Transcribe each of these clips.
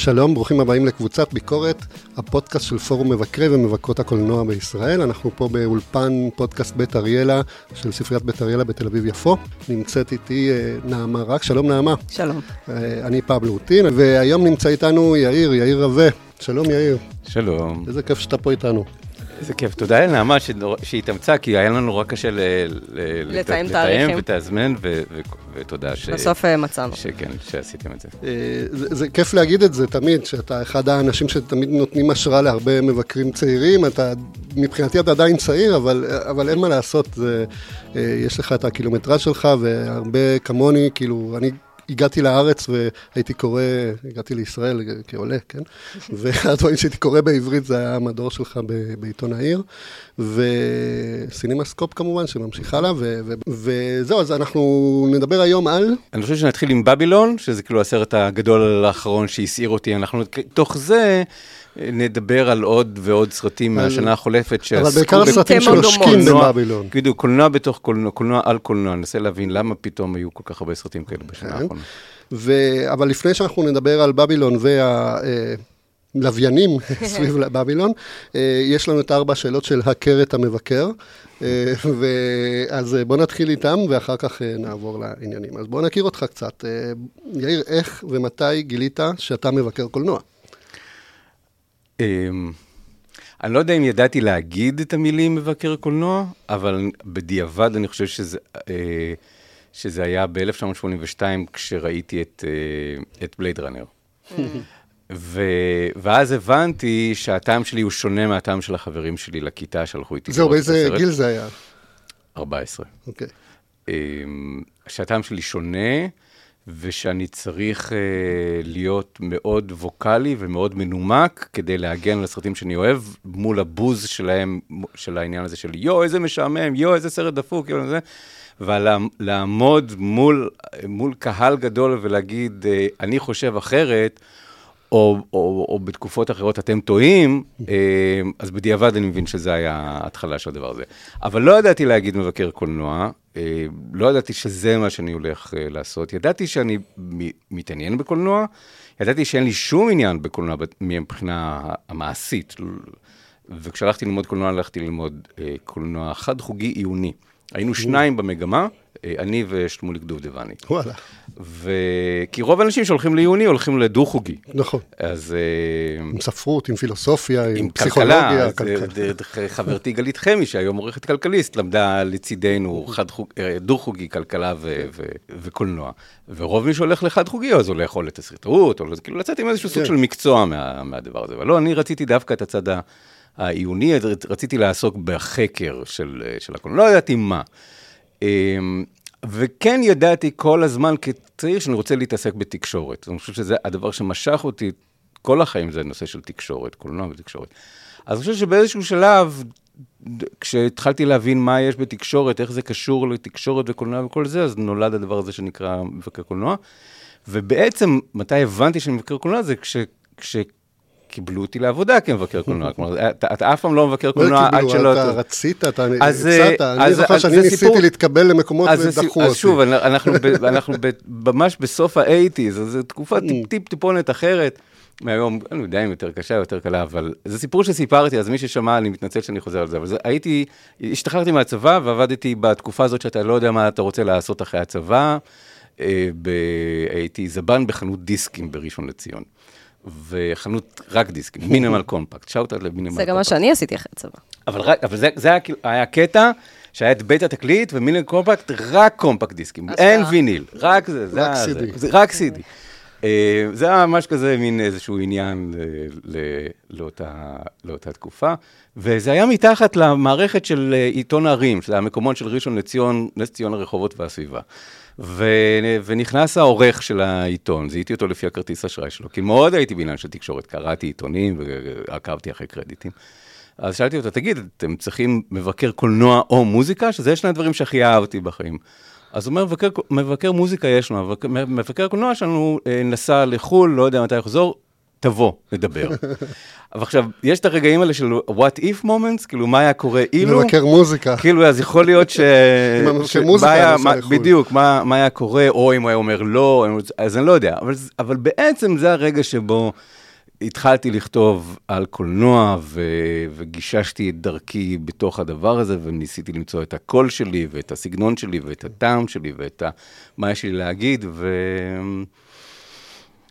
שלום, ברוכים הבאים לקבוצת ביקורת, הפודקאסט של פורום מבקרי ומבקרות הקולנוע בישראל. אנחנו פה באולפן פודקאסט בית אריאלה של ספריית בית אריאלה בתל אביב-יפו. נמצאת איתי אה, נעמה רק, שלום נעמה. שלום. אה, אני פבלו טין, והיום נמצא איתנו יאיר, יאיר רווה. שלום יאיר. שלום. איזה כיף שאתה פה איתנו. איזה כיף. תודה לנעמה שהתאמצה, כי היה לנו נורא קשה לתאם תאריכים. ותאזמן, ותודה ש... בסוף אה, מצאנו. שכן, שעשיתם את זה. אה, זה כיף להגיד את זה תמיד, שאתה אחד האנשים שתמיד נותנים השראה להרבה מבקרים צעירים. אתה, מבחינתי אתה עדיין צעיר, אבל, אבל אין מה לעשות. זה, אה, יש לך את הקילומטראז' שלך, והרבה כמוני, כאילו, אני הגעתי לארץ והייתי קורא, הגעתי לישראל כעולה, כן? והדברים שהייתי קורא בעברית זה היה המדור שלך בעיתון העיר, וסינימה-סקופ כמובן, שממשיך הלאה, וזהו, אז אנחנו נדבר היום על... אני חושב שנתחיל עם בבילון, שזה כאילו הסרט הגדול האחרון שהסעיר אותי, אנחנו תוך זה... נדבר על עוד ועוד סרטים מהשנה החולפת שעסקו... אבל בעיקר הסרטים שנושקים בבבילון. בדיוק, קולנוע בתוך קולנוע, קולנוע על קולנוע, ננסה להבין למה פתאום היו כל כך הרבה סרטים כאלה בשנה כן. האחרונה. אבל לפני שאנחנו נדבר על בבילון וה... לוויינים סביב בבילון, אה, יש לנו את ארבע השאלות של הכר את המבקר, אה, אז בוא נתחיל איתם ואחר כך אה, נעבור לעניינים. אז בוא נכיר אותך קצת. יאיר, איך ומתי גילית שאתה מבקר קולנוע? אמ, אני לא יודע אם ידעתי להגיד את המילים מבקר קולנוע, אבל בדיעבד אני חושב שזה, אה, שזה היה ב-1982 כשראיתי את, אה, את בלייד ראנר. ו... ואז הבנתי שהטעם שלי הוא שונה מהטעם של החברים שלי לכיתה שהלכו איתי. זהו, באיזה גיל זה היה? 14. אוקיי. Okay. אמ, שהטעם שלי שונה, ושאני צריך uh, להיות מאוד ווקאלי ומאוד מנומק כדי להגן על הסרטים שאני אוהב, מול הבוז שלהם, של העניין הזה של יואו, איזה משעמם, יואו, איזה סרט דפוק, יואו, זה, ולעמוד מול, מול קהל גדול ולהגיד, uh, אני חושב אחרת, או, או, או בתקופות אחרות אתם טועים, אה, אז בדיעבד אני מבין שזה היה ההתחלה של הדבר הזה. אבל לא ידעתי להגיד מבקר קולנוע, אה, לא ידעתי שזה מה שאני הולך אה, לעשות. ידעתי שאני מתעניין בקולנוע, ידעתי שאין לי שום עניין בקולנוע מבחינה המעשית. וכשהלכתי ללמוד קולנוע, הלכתי ללמוד קולנוע חד-חוגי עיוני. היינו שניים במגמה, אה, אני ושמוליק דובדבני. וואלה. ו... כי רוב האנשים שהולכים לעיוני הולכים לדו-חוגי. נכון. אז... אה, עם ספרות, עם פילוסופיה, עם, עם פסיכולוגיה. כלכלה. דרך חברתי גלית חמי, שהיום עורכת כלכליסט, למדה לצידנו חוג... אה, דו-חוגי, כלכלה ו... ו... וקולנוע. ורוב מי שהולך לחד-חוגי, אז הולך או לתסריטאות, או כאילו לצאת עם איזשהו סוג כן. של מקצוע מה... מהדבר הזה. אבל לא, אני רציתי דווקא את הצד העיוני, רציתי לעסוק בחקר של, של הקולנוע, לא ידעתי מה. אמ, וכן ידעתי כל הזמן כצעיר שאני רוצה להתעסק בתקשורת. אני חושב שזה הדבר שמשך אותי כל החיים, זה הנושא של תקשורת, קולנוע ותקשורת. אז אני חושב שבאיזשהו שלב, כשהתחלתי להבין מה יש בתקשורת, איך זה קשור לתקשורת וקולנוע וכל זה, אז נולד הדבר הזה שנקרא מבקר קולנוע. ובעצם, מתי הבנתי שאני מבקר קולנוע זה כש, כש, קיבלו אותי לעבודה כמבקר קולנוע, כלומר, אתה אף פעם לא מבקר קולנוע עד שלא... אתה רצית, אתה הצעת, אני זוכר שאני ניסיתי להתקבל למקומות ודחו אותי. אז שוב, אנחנו ממש בסוף ה eighties, אז זו תקופה אממ. טיפ טיפונת אחרת. מהיום, אני לא יודע אם יותר קשה או יותר קלה, אבל זה סיפור שסיפרתי, אז מי ששמע, אני מתנצל שאני חוזר על זה, אבל זה, הייתי, השתחררתי מהצבא ועבדתי בתקופה הזאת שאתה לא יודע מה אתה רוצה לעשות אחרי הצבא. אה, הייתי זבן בחנות דיסקים בראשון לציון. וחנות רק דיסקים, מינימל קומפקט, shout out למינימל קומפקט. זה גם מה שאני עשיתי אחרי הצבא. אבל, רק, אבל זה, זה היה, כאילו, היה קטע שהיה את בית התקליט ומינימל קומפקט, רק קומפקט דיסקים, אין ויניל, רק זה, זה רק סידי. זה, רק סידי. אה, זה היה ממש כזה מין איזשהו עניין ל, ל, לאותה, לאותה תקופה, וזה היה מתחת למערכת של אה, עיתון ערים, שזה המקומות של ראשון לציון, נס ציון הרחובות והסביבה. ו... ונכנס העורך של העיתון, זיהיתי אותו לפי הכרטיס אשראי שלו, כי מאוד הייתי בעניין של תקשורת, קראתי עיתונים ועקבתי אחרי קרדיטים. אז שאלתי אותו, תגיד, אתם צריכים מבקר קולנוע או מוזיקה? שזה שני הדברים שהכי אהבתי בחיים. אז הוא אומר, מבקר, מבקר מוזיקה יש לנו, מבקר, מבקר קולנוע שלנו אה, נסע לחו"ל, לא יודע מתי יחזור, תבוא, נדבר. אבל עכשיו, יש את הרגעים האלה של what if moments, כאילו, מה היה קורה אילו? מבקר מוזיקה. כאילו, אז יכול להיות ש... אם המבקר מוזיקה היה- נוסע מה- לחו"ל. בדיוק, מה מה היה קורה, או אם הוא היה אומר לא, אז אני לא יודע. אבל- אבל בעצם זה הרגע שבו התחלתי לכתוב על קולנוע, ו- וגיששתי את דרכי בתוך הדבר הזה, וניסיתי למצוא את הקול שלי, ואת הסגנון שלי, ואת הטעם שלי, ואת ה- מה יש לי להגיד, ו...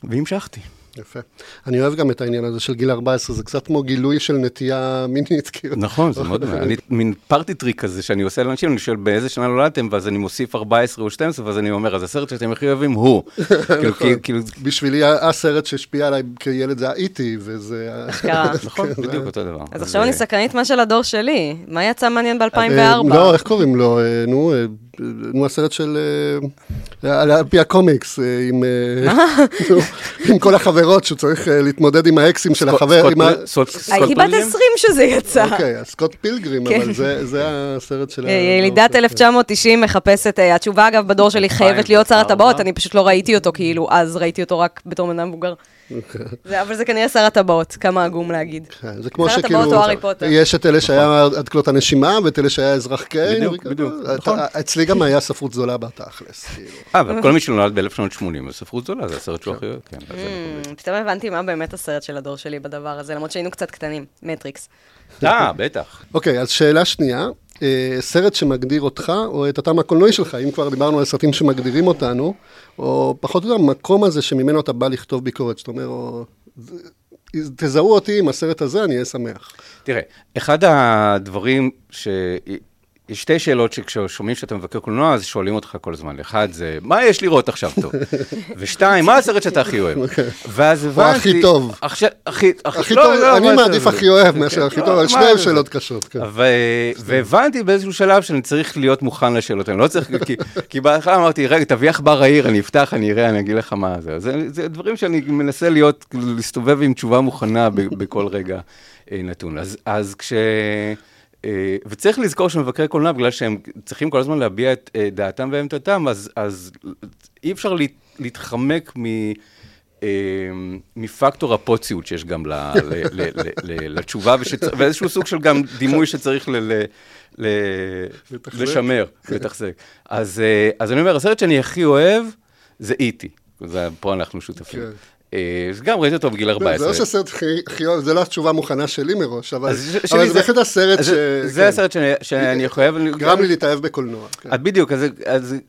והמשכתי. יפה. אני אוהב גם את העניין הזה של גיל 14, זה קצת כמו גילוי של נטייה מינית, כאילו. נכון, זה מאוד מעניין. אני מין party trick כזה שאני עושה לאנשים, אני שואל באיזה שנה נולדתם, ואז אני מוסיף 14 או 12, ואז אני אומר, אז הסרט שאתם הכי אוהבים הוא. כאילו, כי- כאילו, בשבילי הסרט שהשפיע עליי כילד זה האיטי, וזה... נכון, כן, בדיוק אותו דבר. אז עכשיו אני סקרנית מה של הדור שלי. מה יצא מעניין אה, ב-2004? לא, איך קוראים לו? אה, נו, אה, נו, הסרט של... אה, על פי הקומיקס, אה, עם... אה, עם כל החברות שהוא צריך להתמודד עם האקסים של החבר. הייתי בת 20 שזה יצא. אוקיי, אז סקוט פילגרים, כן. אבל זה זה הסרט של... ילידת שלך. 1990 מחפשת, אה, התשובה אגב בדור שלי חייבת להיות שר 2004. הטבעות, אני פשוט לא ראיתי אותו כאילו, אז ראיתי אותו רק בתור אדם מבוגר. זה- אבל זה כנראה שר הטבעות, כמה עגום להגיד. כן, זה כמו שר שכאילו, הטבעות או הארי פוטר. יש את אלה שהיה עד כלות הנשימה, ואת אלה שהיה אזרח קיין. בדיוק, וכאילו, בדיוק, אתה- נכון. אצלי גם היה ספרות זולה בתכלס. כאילו. אה, אבל כל מי שנולד ב-1980, אז ספרות זולה, זה הסרט שהוא הכי אוהב, כן. אז זה Mm, פתאום הבנתי מה באמת הסרט של הדור שלי בדבר הזה, למרות שהיינו קצת קטנים, מטריקס. אה, בטח. אוקיי, אז שאלה שנייה, סרט שמגדיר אותך, או את הטעם הקולנועי שלך, אם כבר דיברנו על סרטים שמגדירים אותנו, או פחות או יותר המקום הזה שממנו אתה בא לכתוב ביקורת, זאת אומרת, או... זה- תזהו אותי עם הסרט הזה, אני אהיה שמח. תראה, אחד הדברים ש... יש שתי שאלות שכששומעים שאתה מבקר קולנוע, אז שואלים אותך כל הזמן. אחד זה, מה יש לראות עכשיו טוב? ושתיים, מה הסרט שאתה הכי אוהב? ואז הבנתי... הכי טוב. הכי... לא, טוב, לא, אני מעדיף הכי אוהב מאשר הכי טוב, אבל שניהם? שאלות קשות. כן. והבנתי באיזשהו שלב שאני צריך להיות מוכן לשאלות האלה, לא צריך, כי, בהתחלה אמרתי, רגע, תביא עכבר העיר, אני אפתח, אני אראה, אני אגיד לך מה זה. זה, דברים שאני מנסה להיות, להסתובב עם תשובה מוכנה בכל רגע אה, נתון. אז כש... אה, וצריך לזכור שמבקרי קולנוע, בגלל שהם צריכים כל הזמן להביע את אה, דעתם ועמדתם, אז, אז אי אפשר להת, להתחמק מ... אה, מפקטור הפוציות שיש גם ל, ל, ל, ל, ל, לתשובה, ושצ... ואיזשהו סוג של גם דימוי שצריך ל, ל, ל. לשמר, לתחזק. אז, אז אני אומר, הסרט שאני הכי אוהב זה איטי. זה, פה אנחנו שותפים. כן. אה, אז גם ראיתי אותו בגיל זה 14. לא שהסרט הכי- הכי אוהב, זה לא התשובה מוכנה שלי מראש, אבל זה בהחלט הסרט ש... זה- כן. זה הסרט שאני- חייב... גרם לי להתאהב בקולנוע. כן. בדיוק, אז,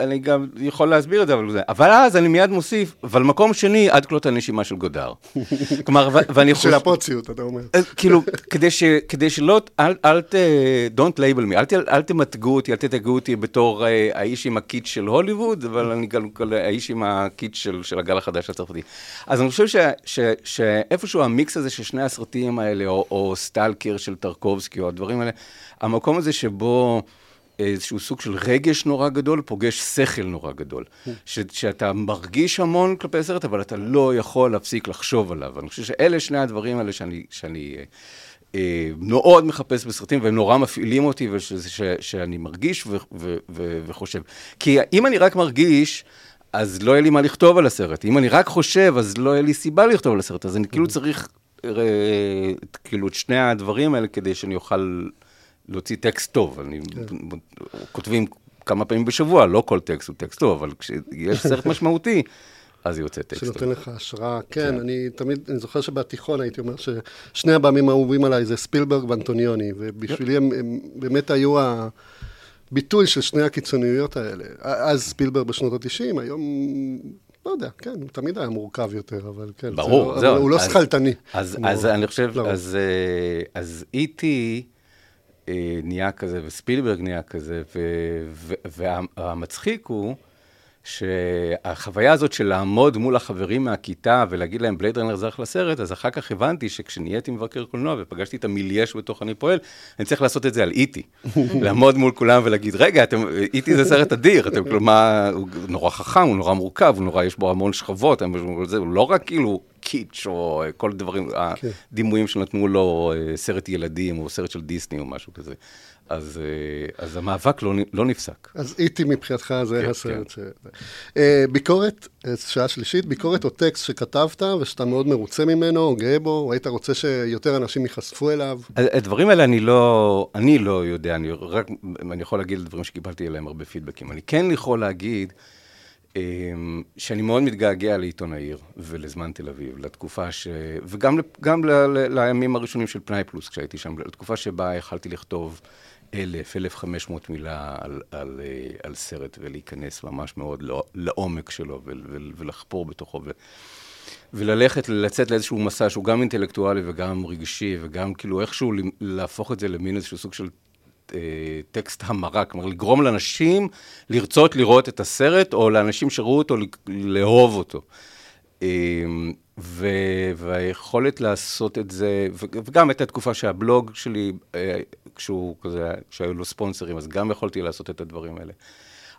אני גם יכול להסביר את זה, אבל, זה. אבל אז אני מיד מוסיף, אבל מקום שני, עד כלות הנשימה של גודר. כלומר, ואני של הפוציות, אתה אומר. אז כאילו, כדי, שלא, אל, ת, don't label me, אל, תמתגו אותי, אל תתגו אותי בתור אה, האיש עם הקיט של הוליווד, אבל אני גם האיש עם הקיט של הגל החדש הצרפתי. אז אני חושב ש, ש, שאיפשהו המיקס הזה של שני הסרטים האלה, או, או סטלקר של טרקובסקי, או הדברים האלה, המקום הזה שבו... איזשהו סוג של רגש נורא גדול, פוגש שכל נורא גדול. ש, שאתה מרגיש המון כלפי הסרט, אבל אתה לא יכול להפסיק לחשוב עליו. אני חושב שאלה שני הדברים האלה שאני, שאני אה, אה, מאוד מחפש בסרטים, והם נורא מפעילים אותי, וש, ש, שאני מרגיש ו, ו, ו, וחושב. כי אם אני רק מרגיש... אז לא יהיה לי מה לכתוב על הסרט. אם אני רק חושב, אז לא יהיה לי סיבה לכתוב על הסרט. אז אני כאילו צריך, אה, כאילו, את שני הדברים האלה כדי שאני אוכל להוציא טקסט טוב. אני, כותבים כמה פעמים בשבוע, לא כל טקסט הוא טקסט טוב, אבל כשיש סרט משמעותי, אז יוצא טקסט. שנותן לך השראה, כן, אני תמיד, אני זוכר שבתיכון הייתי אומר ששני הבמים האהובים עליי זה ספילברג ואנטוניוני, ובשבילי הם, הם באמת היו הביטוי של שני הקיצוניויות האלה. אז ספילברג בשנות ה-90, היום, לא יודע, כן, הוא תמיד היה מורכב יותר, אבל כן, ברור, זה, זהו. הוא לא אז- שכלתני. אז, כמו- אז אני חושב, לרוב. אז, אה, אז איטי אה, נהיה כזה, וספילברג נהיה כזה, ו- ו- והמצחיק הוא שהחוויה הזאת של לעמוד מול החברים מהכיתה ולהגיד להם בלייד רנר זה אחלה סרט, אז אחר כך הבנתי שכשנהייתי מבקר קולנוע ופגשתי את המילייש בתוך אני פועל, אני צריך לעשות את זה על איטי. לעמוד מול כולם ולהגיד, רגע, אתם, איטי זה סרט אדיר, אתם כלומר, הוא נורא חכם, הוא נורא מורכב, הוא נורא, יש בו המון שכבות, הוא זה- הוא לא רק כאילו קיץ' או כל הדברים, הדימויים שנתנו לו אה, סרט ילדים או סרט של דיסני או משהו כזה. אז, אה, אז המאבק לא, לא נפסק. אז איטי מבחינתך זה כן, הסרט כן. ש... אה, ביקורת, אה, שעה שלישית, ביקורת או טקסט שכתבת ושאתה מאוד מרוצה ממנו, או גאה בו, או היית רוצה שיותר אנשים ייחשפו אליו? הדברים האלה אני לא, אני לא יודע, אני רק, אני יכול להגיד דברים שקיבלתי עליהם הרבה פידבקים. אני כן יכול להגיד אמ, שאני מאוד מתגעגע לעיתון העיר ולזמן תל אביב, לתקופה ש... וגם גם ל... ל... לימים הראשונים של פנאי פלוס, כשהייתי שם, לתקופה שבה יכלתי לכתוב אלף, אלף חמש מאות מילה על, על, אה, על סרט ולהיכנס ממש מאוד לעומק שלו ול... ולחפור בתוכו. ו... וללכת, לצאת לאיזשהו מסע שהוא גם אינטלקטואלי וגם רגשי, וגם כאילו איכשהו להפוך את זה למין איזשהו סוג של אה, טקסט המרה, כלומר לגרום לאנשים לרצות לראות את הסרט, או לאנשים שראו אותו, לאהוב אותו. אה, ו, והיכולת לעשות את זה, וגם הייתה תקופה שהבלוג שלי, אה, כשהוא כזה, כשהיו לו ספונסרים, אז גם יכולתי לעשות את הדברים האלה.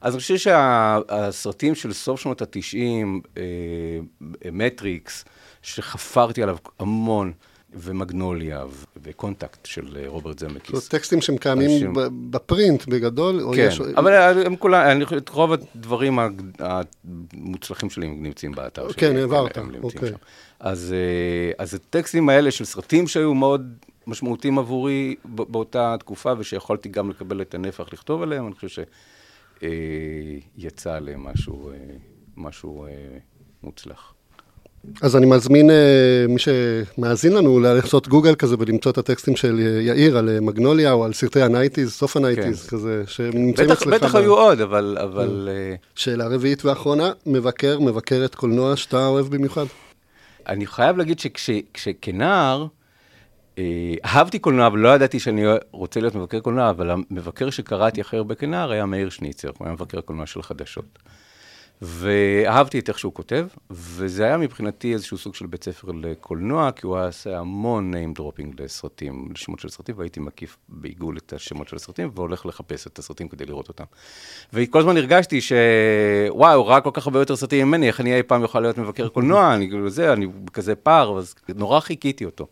אז אני חושב שהסרטים של סוף שנות התשעים, מטריקס, שחפרתי עליו המון, ומגנוליה וקונטקט של אה, רוברט זמקיס. זאת טקסטים שהם קיימים ב print בגדול? כן, יש... אבל הם כולם, אני חושב, רוב הדברים המוצלחים שלי נמצאים באתר שלי. כן, העברת, אוקיי. אה, אז הטקסטים האלה של סרטים שהיו מאוד משמעותיים עבורי באותה תקופה, ושיכולתי גם לקבל את הנפח לכתוב עליהם, אני חושב שיצא אה, עליהם משהו, משהו מוצלח. אז אני מזמין מי שמאזין לנו לעשות גוגל כזה ולמצוא את הטקסטים של יאיר על אה, מגנוליה או על סרטי ה nineties, סוף ה nineties כן. כזה, שנמצאים אצלך. בטח היו עוד, אבל... אבל... כן. שאלה רביעית ואחרונה, מבקר, מבקרת קולנוע שאתה אוהב במיוחד? אני חייב להגיד שכנער, אהבתי קולנוע, אבל לא ידעתי שאני רוצה להיות מבקר קולנוע, אבל המבקר שקראתי הכי הרבה כנער היה מאיר שניצר, הוא היה מבקר קולנוע של חדשות. ואהבתי את איך שהוא כותב, וזה היה מבחינתי איזשהו סוג של בית ספר לקולנוע, כי הוא עושה המון name dropping לסרטים, לשמות של סרטים, והייתי מקיף בעיגול את השמות של הסרטים, והולך לחפש את הסרטים כדי לראות אותם. וכל הזמן הרגשתי שוואי, הוא ראה כל כך הרבה יותר סרטים ממני, איך אני אי פעם יוכל להיות מבקר קולנוע, אני כאילו זה, אני כזה פער, אז נורא חיכיתי אותו.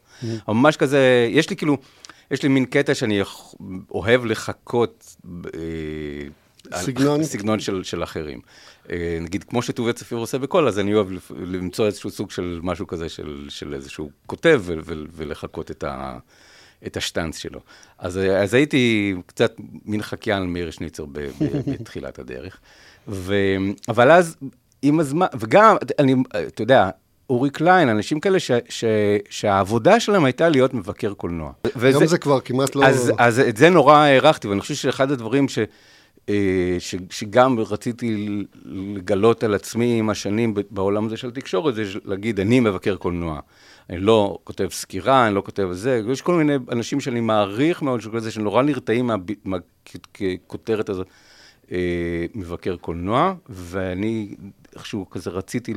ממש כזה, יש לי כאילו, יש לי מין קטע שאני אוהב לחכות. אה, סגנון? סגנון של, של אחרים. אה, נגיד, כמו שטובי צפיר עושה בכל, אז אני אוהב למצוא איזשהו סוג של משהו כזה, של, של איזשהו כותב, ו, ו, ולחקות את, ה, את השטאנץ שלו. אז, אז הייתי קצת מין חקיין מאיר שניצר ב, ב, בתחילת הדרך. ו, אבל אז, עם הזמן, וגם, אני, אתה יודע, אורי קליין, אנשים כאלה ש, ש, שהעבודה שלהם הייתה להיות מבקר קולנוע. היום זה כבר כמעט לא... אז, אז את זה נורא הערכתי, ואני חושב שאחד הדברים ש... אה, ש, שגם רציתי לגלות על עצמי עם השנים בעולם הזה של תקשורת, זה להגיד, אני מבקר קולנוע. אני לא כותב סקירה, אני לא כותב זה, יש כל מיני אנשים שאני מעריך מאוד, שזה, שנורא נרתעים מהכותרת הזאת, אה, מבקר קולנוע, ואני איכשהו כזה רציתי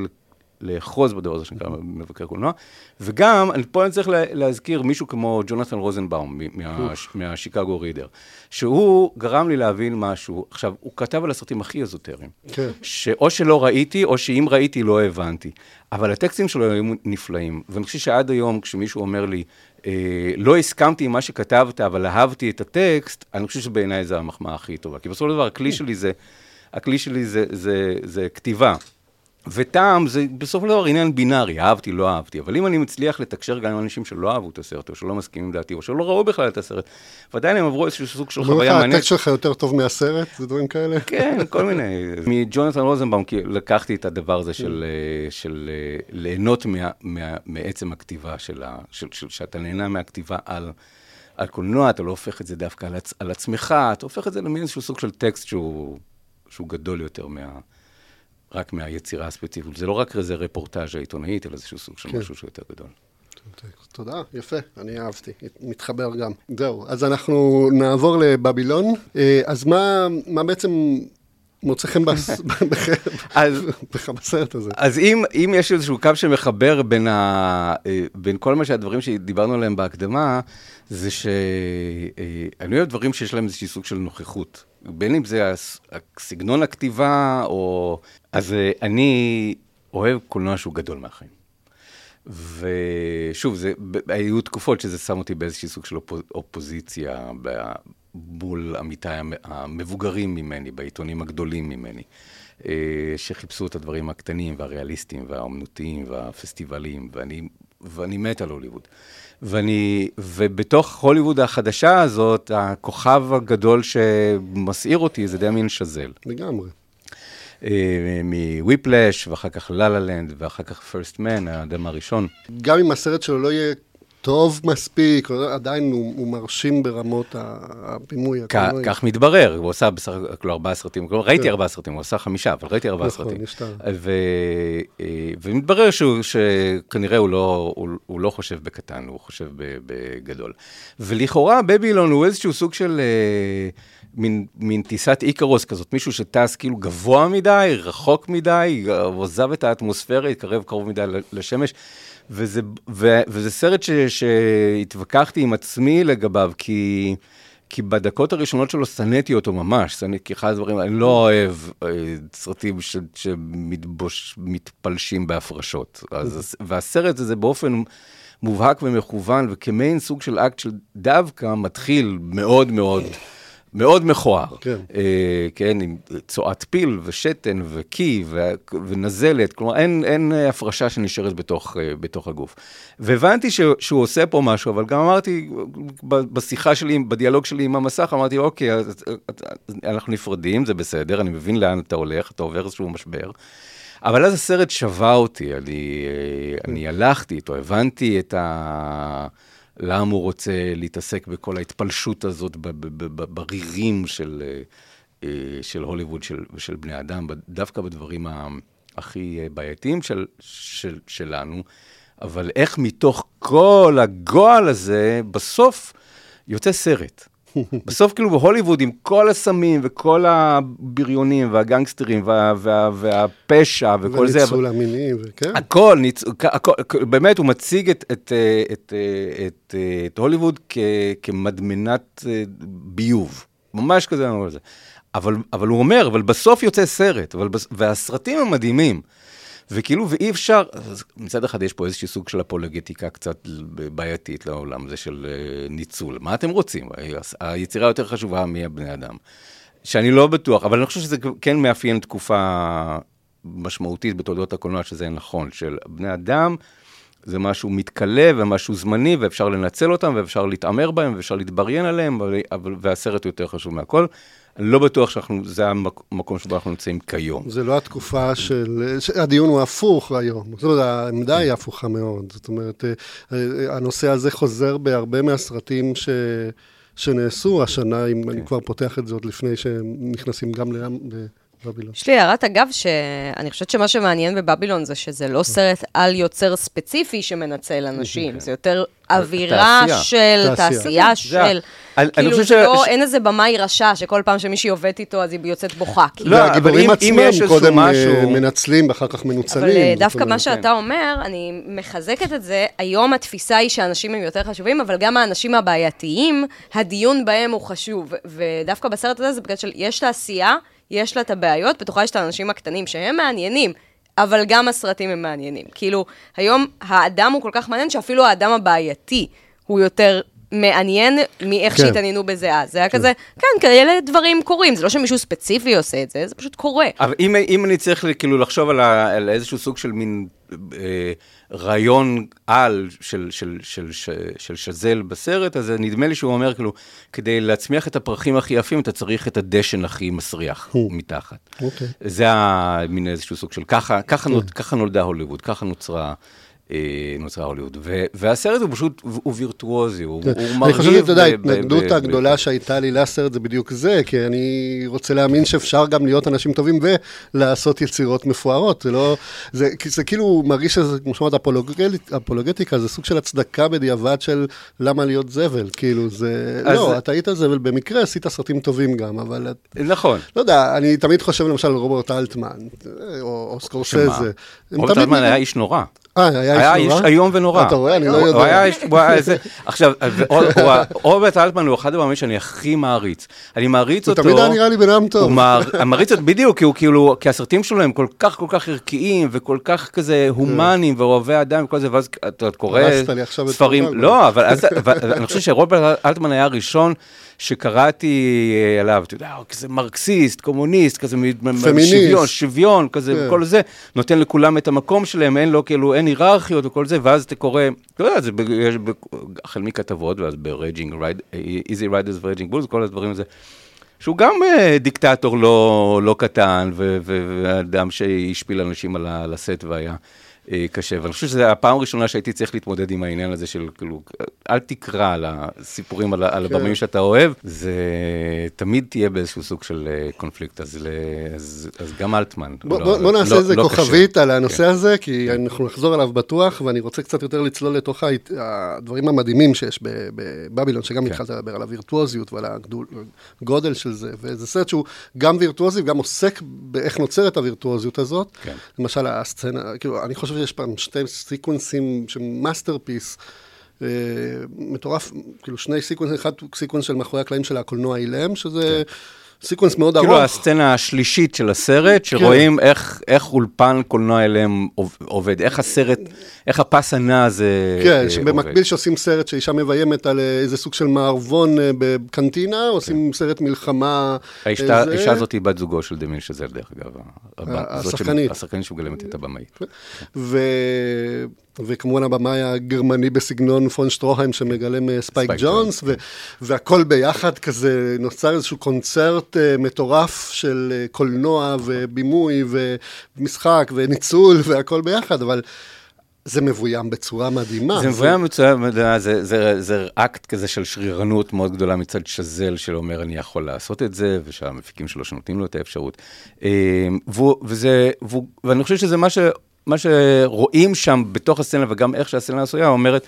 לאחוז בדבר הזה שנקרא מבקר קולנוע. וגם, פה אני צריך להזכיר מישהו כמו ג'ונתן רוזנבאום מה, מהשיקגו רידר, שהוא גרם לי להבין משהו. עכשיו, הוא כתב על הסרטים הכי אזוטריים. כן. שאו שלא ראיתי, או שאם ראיתי לא הבנתי. אבל הטקסטים שלו היו נפלאים. ואני חושב שעד היום, כשמישהו אומר לי, אה, לא הסכמתי עם מה שכתבת, אבל אהבתי את הטקסט, אני חושב שבעיניי זו המחמאה הכי טובה. כי בסופו של דבר, הכלי שלי זה, הכלי שלי זה, זה, זה כתיבה. וטעם זה בסופו של דבר עניין בינארי, אהבתי, לא אהבתי. אבל אם אני מצליח לתקשר גם עם אנשים שלא אהבו את הסרט, או שלא מסכימים עם דעתי, או שלא ראו בכלל את הסרט, ועדיין הם עברו איזשהו סוג של חוויה מעניינת. הטקסט שלך יותר טוב מהסרט? זה דברים כאלה? כן, כל מיני. מג'ונתן רוזנבאום לקחתי את הדבר הזה של, אה, של אה, ליהנות מה, מה, מעצם הכתיבה, של ה, של, של, שאתה נהנה מהכתיבה על... על קולנוע, אתה לא הופך את זה דווקא על, עצ, על עצמך, אתה הופך את זה למין איזשהו סוג של טקסט שהוא, שהוא גדול יותר מה, רק מהיצירה הספציפית. זה לא רק איזה רפורטאז' העיתונאית, אלא איזשהו סוג של כן. משהו שהוא יותר גדול. תודה, יפה, אני אהבתי, מתחבר גם. זהו, אז אנחנו נעבור לבבילון. אה, אז מה, מה בעצם מוצא חן בסרט הזה? אז אם, אם יש איזשהו קו שמחבר בין, ה, אה, בין כל מה שהדברים שדיברנו עליהם בהקדמה, זה שאני אוהב דברים שיש להם איזשהו סוג של נוכחות. בין אם זה סגנון הכתיבה, או... אז אה, אני אוהב קולנוע שהוא גדול מהחיים. ושוב, זה, היו תקופות שזה שם אותי באיזשהי סוג של אופ, אופוזיציה מול עמיתיי המבוגרים ממני, בעיתונים הגדולים ממני, אה, שחיפשו את הדברים הקטנים והריאליסטיים והאומנותיים והפסטיבלים, ואני, ואני מת על הוליווד. ואני, ובתוך הוליווד החדשה הזאת, הכוכב הגדול שמסעיר אותי זה דמיין שזל. לגמרי. אה, מוויפלש, ואחר כך ללה לנד, ואחר כך פרסט מן, האדם הראשון. גם אם הסרט שלו לא יהיה טוב מספיק, עדיין הוא, הוא מרשים ברמות הבימוי. כך מתברר, הוא עשה בסך הכל ארבעה סרטים, ראיתי כן. ארבעה סרטים, הוא עשה חמישה, אבל ראיתי ארבעה נכון, סרטים. אה, ומתברר שהוא, שכנראה הוא לא, הוא, הוא לא חושב בקטן, הוא חושב בגדול. ולכאורה בבילון הוא איזשהו סוג של... אה, מין, מין טיסת איקרוס כזאת, מישהו שטס כאילו גבוה מדי, רחוק מדי, עוזב את האטמוספירה, התקרב קרוב מדי לשמש. וזה, ו, וזה סרט ש, שהתווכחתי עם עצמי לגביו, כי, כי בדקות הראשונות שלו שנאתי אותו ממש, שנאתי, כי אחד הדברים, אני לא אוהב אה, סרטים שמתפלשים בהפרשות. אז, והסרט הזה באופן... מובהק ומכוון, וכמעין סוג של אקט של דווקא מתחיל מאוד מאוד מאוד מכוער. כן. אה, כן, עם צואת פיל ושתן וקי ו, ונזלת, כלומר אין, אין הפרשה שנשארת בתוך, אה, בתוך הגוף. והבנתי ש, שהוא עושה פה משהו, אבל גם אמרתי, בשיחה שלי, בדיאלוג שלי עם המסך, אמרתי, אוקיי, אז, אנחנו נפרדים, זה בסדר, אני מבין לאן אתה הולך, אתה עובר איזשהו משבר. אבל אז הסרט שבה אותי, אני, אה, אני הלכתי איתו, הבנתי את ה... למה הוא רוצה להתעסק בכל ההתפלשות הזאת ברירים של, אה, אה, של הוליווד של, ושל בני אדם, דווקא בדברים הכי אה, בעייתיים של, של, שלנו, אבל איך מתוך כל הגועל הזה, בסוף יוצא סרט. בסוף כאילו בהוליווד עם כל הסמים וכל הבריונים והגנגסטרים וה, וה, והפשע וכל זה. וניצול המינים, כן. הכל, ניצ... הכל, באמת, הוא מציג את, את, את, את, את הוליווד כ, כמדמנת אה, ביוב. ממש כזה, אבל, אבל הוא אומר, אבל בסוף יוצא סרט, אבל, והסרטים הם מדהימים. וכאילו, ואי אפשר, מצד אחד יש פה איזשהו סוג של אפולוגטיקה קצת בעייתית לעולם הזה של אה, ניצול. מה אתם רוצים? היצירה יותר חשובה מהבני אדם. שאני לא בטוח, אבל אני חושב שזה כן מאפיין תקופה משמעותית בתולדות הקולנוע, שזה נכון, של בני אדם. זה משהו מתכלה ומשהו זמני, ואפשר לנצל אותם, ואפשר להתעמר בהם, ואפשר להתבריין עליהם, אבל, והסרט יותר חשוב מהכל. אני לא בטוח שזה המקום שבו אנחנו נמצאים כיום. זה לא התקופה של... הדיון הוא הפוך היום. זאת אומרת, העמדה היא הפוכה מאוד. זאת אומרת, אה, אה, הנושא הזה חוזר בהרבה מהסרטים ש... שנעשו השנה, אם כן. אני כבר פותח את זה עוד לפני שהם נכנסים גם לים... בבילון. יש לי הערת אגב, שאני חושבת שמה שמעניין בבבילון זה שזה לא סרט על יוצר ספציפי שמנצל אנשים, זה יותר אווירה של תעשייה של... כאילו, לא, אין איזה במאי רשע, שכל פעם שמישהי עובדת איתו, אז היא יוצאת בוכה. לא, הגיבורים עצמם קודם אה, מנצלים, ואחר כך מנוצלים. אבל אה, דווקא מה שאתה. אומר, אני מחזקת את זה, היום התפיסה היא שאנשים הם יותר חשובים, אבל גם האנשים הבעייתיים, הדיון בהם הוא חשוב. ודווקא בסרט הזה זה בגלל שיש תעשייה, יש לה את הבעיות, בתוכה יש את האנשים הקטנים שהם מעניינים, אבל גם הסרטים הם מעניינים. כאילו, היום האדם הוא כל כך מעניין, שאפילו האדם הבעייתי הוא יותר מעניין מאיך כן. שהתעניינו בזה אז. זה היה כן. כזה, כן, כאלה דברים קורים, זה לא שמישהו ספציפי עושה את זה, זה פשוט קורה. אבל אם, אם אני צריך כאילו לחשוב על, ה, על איזשהו סוג של מין אה, רעיון על של, של, של, של, של שזל בסרט, אז נדמה לי שהוא אומר, כאילו, כדי להצמיח את הפרחים הכי יפים, אתה צריך את הדשן הכי מסריח hmm. מתחת. Okay. אוקיי. זה מין איזשהו סוג של ככה, ככה, כן. נולד, ככה נולדה הוליווד, ככה נוצרה... אה, נוצרה הוליווד. והסרט הוא פשוט, הוא וירטואוזי, הוא מרגיב. אני חושב שאתה יודע, ההתנגדות הגדולה שהייתה לי לסרט זה בדיוק זה, כי אני רוצה להאמין שאפשר גם להיות אנשים טובים ולעשות יצירות מפוארות. זה לא, זה כאילו מרגיש שזה, כמו שאמרת, אפולוגטיקה, זה סוג של הצדקה בדיעבד של למה להיות זבל. כאילו, זה, לא, אתה היית זבל במקרה, עשית סרטים טובים גם, אבל... נכון. לא יודע, אני תמיד חושב למשל על רוברט אלטמן, או סקורסזה. רוברט אלטמן היה איש נורא. אה, היה היה איש איום ונורא. אתה רואה? אני לא הוא יודע. היה איש, הוא היה איזה, עכשיו, רוברט אלטמן הוא אחד המאמנים שאני הכי מעריץ. אני מעריץ הוא אותו. תמיד היה נראה לי בן אדם טוב. הוא מע- מעריץ אותו, בדיוק, כי הוא כאילו, כי הסרטים שלו הם כל כך כל כך ערכיים, וכל כך כזה הומניים ואוהבי אדם וכל זה, ואז אתה קורא ספרים. לא, אבל אני חושב שרוברט אלטמן היה הראשון שקראתי עליו, אתה יודע, כזה מרקסיסט, קומוניסט, כזה פמיניסט. שוויון, שוויון, כזה, כן. כל זה, נותן לכולם את המקום שלהם, אין לו כאילו, אין היררכיות וכל זה, ואז אתה קורא, אתה יודע, זה יש החל מכתבות, ואז ב-Raging Ride, Easy Riders ו-Raging Bulls, כל הדברים הזה. שהוא גם אה, דיקטטור לא, לא קטן, ואדם שהשפיל אנשים על הסט והיה אה, קשה. ואני חושב שזו הפעם הראשונה שהייתי צריך להתמודד עם העניין הזה של, כאילו, אל תקרא על הסיפורים, על, על כן. הבמאים שאתה אוהב, זה תמיד תהיה באיזשהו סוג של אה, קונפליקט, אז, ל- אז, אז גם אלטמן. בוא, לא- בוא, בוא נעשה לא- איזה לא כוכבית קשה. על הנושא כן. הזה, כי אנחנו נחזור עליו בטוח, ואני רוצה קצת יותר לצלול לתוך ההת- הדברים המדהימים שיש בבבילון, שגם כן. התחלת לדבר על הווירטואוזיות ועל הגודל של זה, וזה סרט שהוא גם וירטואוזי וגם עוסק באיך נוצרת הווירטואוזיות הזאת. כן. למשל, הסצנה, כאילו, אני חושב שיש פה שתי סיקוונסים של masterpiece. אה, מטורף, כאילו שני סיקוונסים, אחד סיקוונס של מאחורי הקלעים של הקולנוע האילם, שזה סיקוונס מאוד כאילו ארוך. הסצנה השלישית של הסרט, שרואים איך, איך אולפן קולנוע אילם עובד, איך הסרט, איך הפס הנע הזה כן, אה, שבמקביל עובד. שעושים סרט שאישה מביימת על אה, איזה סוג של מערבון אה, בקנטינה, עושים סרט מלחמה. האישה הזאת היא בת זוגו של דמיאן שזל, דרך אגב. השחקנית. השחקנית שמגלמת את הבמאית. ו... וכמובן הבמאי הגרמני בסגנון פון שטרוהיים שמגלם אה, ספייק ג'ונס, ו... והכל ביחד כזה, נוצר איזשהו קונצרט אה, מטורף של אה, קולנוע ובימוי ומשחק וניצול והכל ביחד, אבל זה מבוים בצורה מדהימה. זה מבוים מצוין, זה, זה, זה, זה אקט כזה של שרירנות מאוד גדולה מצד שזל, שאומר אני יכול לעשות את זה, ושהמפיקים שלו שנותנים לו את האפשרות. והוא, וזה, והוא, ואני חושב שזה מה, ש, מה שרואים שם בתוך הסצנה, וגם איך שהסצנה עשויה, אומרת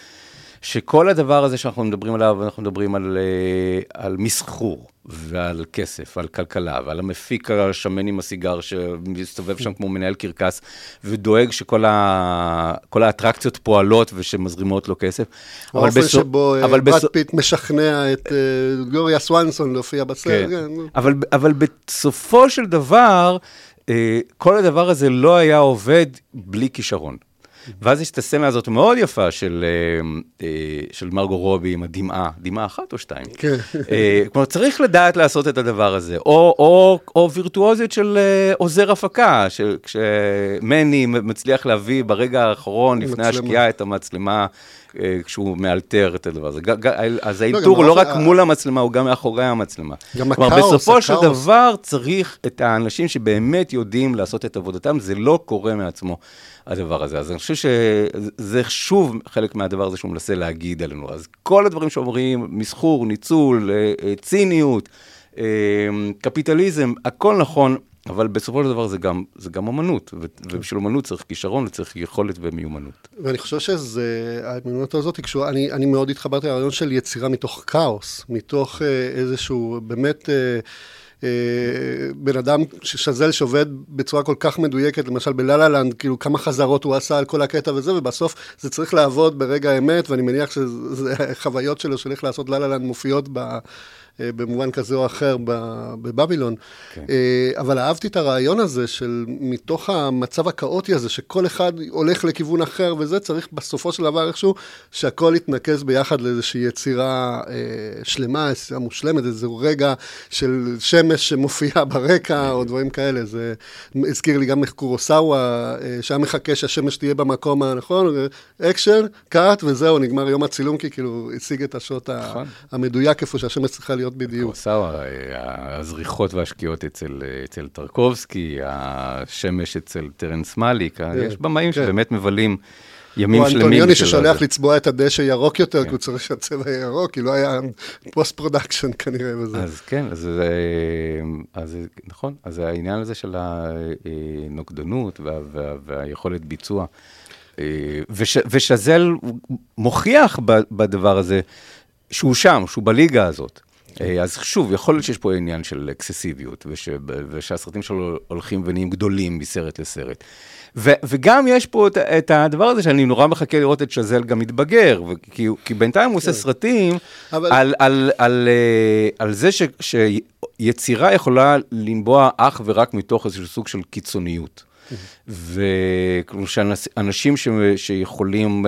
שכל הדבר הזה שאנחנו מדברים עליו, אנחנו מדברים על, אה, על מסחור, ועל כסף, ועל כלכלה, ועל המפיק השמן עם הסיגר שמסתובב שם כמו מנהל קרקס, ודואג שכל ה, האטרקציות פועלות ושמזרימות לו כסף. אבל האופן בסוף- שבו אה, ברד בסוף- פיט משכנע את אה, גלוריה סוונסון להופיע בסרט. כן. כן. אבל, אבל בסופו של דבר, כל הדבר הזה לא היה עובד בלי כישרון. ואז יש את הסצנה הזאת מאוד יפה של, אה, אה, של מרגו רובי עם הדמעה, דמעה אחת או שתיים. כן. אה, כלומר, צריך לדעת לעשות את הדבר הזה, או, או, או וירטואוזיות של אה, עוזר הפקה, של- כשמני מצליח להביא ברגע האחרון, לפני. השקיעה, את המצלמה. אה, כשהוא מאלתר את הדבר הזה. אז האלתור הוא לא רק האופן- מול המצלמה, הוא גם מאחורי המצלמה. גם כלומר, הכאוס, בסופו של הכאוס. דבר צריך את האנשים שבאמת יודעים לעשות את עבודתם, זה לא קורה מעצמו, הדבר הזה. אז אני חושב שזה שוב חלק מהדבר הזה שהוא מנסה להגיד עלינו. אז כל הדברים שאומרים, מסחור, ניצול, אה, אה, ציניות, קפיטליזם, הכל נכון. אבל בסופו של דבר זה גם, זה גם אמנות, ובשביל אמנות צריך כישרון וצריך יכולת ומיומנות. ואני חושב שזה, המיומנות הזאת קשורה, אני, אני מאוד התחברתי לרעיון של יצירה מתוך כאוס, מתוך אה, איזשהו באמת אה, אה, בן אדם שזל שעובד בצורה כל כך מדויקת, למשל בלה-לה לנד, כאילו כמה חזרות הוא עשה על כל הקטע וזה, ובסוף זה צריך לעבוד ברגע האמת, ואני מניח שזה חוויות שלו של איך לעשות לה-לה לנד מופיעות ב... אה, במובן כזה או אחר בבבילון. כן. אה, אבל אהבתי את הרעיון הזה של מתוך המצב הכאוטי הזה, שכל אחד הולך לכיוון אחר וזה, צריך בסופו של דבר איכשהו שהכל יתנקז ביחד לאיזושהי יצירה אה, שלמה, יצירה מושלמת, איזה רגע של שמש שמופיעה ברקע או דברים כאלה. זה הזכיר לי גם איך קורוסאווה, שהיה מחכה שהשמש תהיה במקום הנכון, אקשן, cut, וזהו, נגמר יום הצילום, כי כאילו השיג את השוט נכון. המדויק איפה שהשמש צריכה להיות בדיוק. קורוסאווה, אה, הזריחות והשקיעות אצל, אה, אצל טרקובסקי, השמש אצל טרנס מאליק, אה, יש במאים כן. שבאמת מבלים ימים או שלמים. אנטוניוני למשל ששולח. לצבוע את הדשא ירוק יותר, כי הוא צריך שהצבע יהיה ירוק, כי לא היה post production כנראה בזה. אז כן, אז, זה- אז נכון, אז העניין הזה של הנוקדנות וה, וה, והיכולת ביצוע, אה, וש, ושזל מוכיח בדבר הזה שהוא שם, שהוא בליגה הזאת. אה, אז שוב, יכול להיות שיש פה עניין של אקססיביות, וש, ושהסרטים שלו הולכים ונהיים גדולים מסרט לסרט. ו, וגם יש פה את, את הדבר הזה שאני נורא מחכה לראות את שזל גם מתבגר, כי, כי בינתיים הוא עושה כן. סרטים אבל... על, על, על, על, על זה ש, שיצירה יכולה לנבוע אך ורק מתוך איזשהו סוג של קיצוניות. וכלומר, שאנשים שיכולים...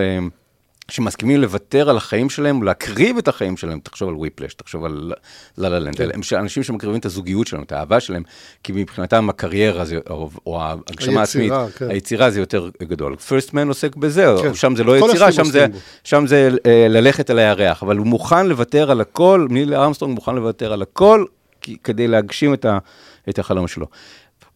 שמסכימים לוותר על החיים שלהם, להקריב את החיים שלהם, תחשוב על וויפלש, תחשוב על לה לה לנד, הם אנשים שמקריבים את הזוגיות שלהם, את האהבה שלהם, כי מבחינתם הקריירה זה, או, או ההגשמה העצמית, כן. היצירה זה יותר גדול. פרסט מן עוסק בזה, כן. שם זה לא יצירה, שם זה, שם זה uh, ללכת אל הירח, אבל הוא מוכן לוותר על הכל, ניל ארמסטרונג מוכן לוותר על הכל, כדי להגשים את, ה, את החלום שלו.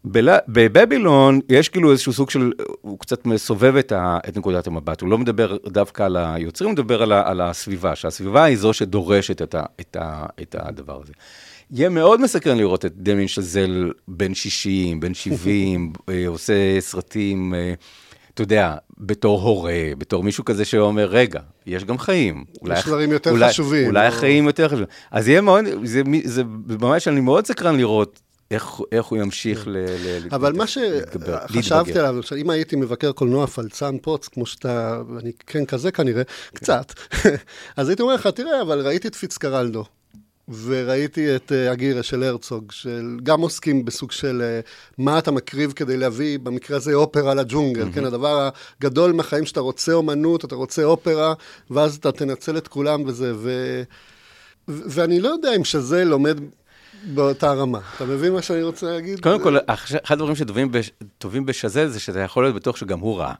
בבבילון יש כאילו איזשהו סוג של, הוא קצת מסובב את, ה, את נקודת המבט, הוא לא מדבר דווקא על היוצרים, הוא מדבר על, ה, על הסביבה, שהסביבה היא זו שדורשת את, ה, את, ה, את הדבר הזה. יהיה מאוד מסקרן לראות את דמין שזל בן 60, בן 70, אה, עושה סרטים, אה, אתה יודע, בתור הורה, בתור מישהו כזה שאומר, רגע, יש גם חיים. יש דברים יותר אולי, חשובים. אולי או... החיים יותר חשובים. אז יהיה מאוד, זה, זה ממש, אני מאוד סקרן לראות איך, איך הוא ימשיך ל, ל, אבל מה שחשבתי עליו, אם הייתי מבקר קולנוע פלצן פוץ, כמו שאתה, ואני כן כזה כנראה, קצת, אז הייתי אומר לך, תראה, אבל ראיתי את פיצקרלדו, וראיתי את הגירה של הרצוג, שגם עוסקים בסוג של uh, מה אתה מקריב כדי להביא, במקרה הזה אופרה לג'ונגל, mm-hmm. כן, הדבר הגדול מהחיים שאתה רוצה אומנות, אתה רוצה אופרה, ואז אתה תנצל את כולם וזה, ו... ואני לא יודע אם שזה לומד באותה רמה. אתה מבין מה שאני רוצה להגיד? קודם כל, אחד הדברים שטובים בשזל זה שאתה יכול להיות בטוח שגם הוא ראה.